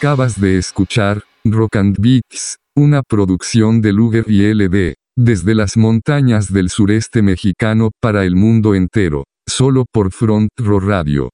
Acabas de escuchar, Rock and Beats, una producción de Luger y LD, desde las montañas del sureste mexicano para el mundo entero, solo por Front Row Radio.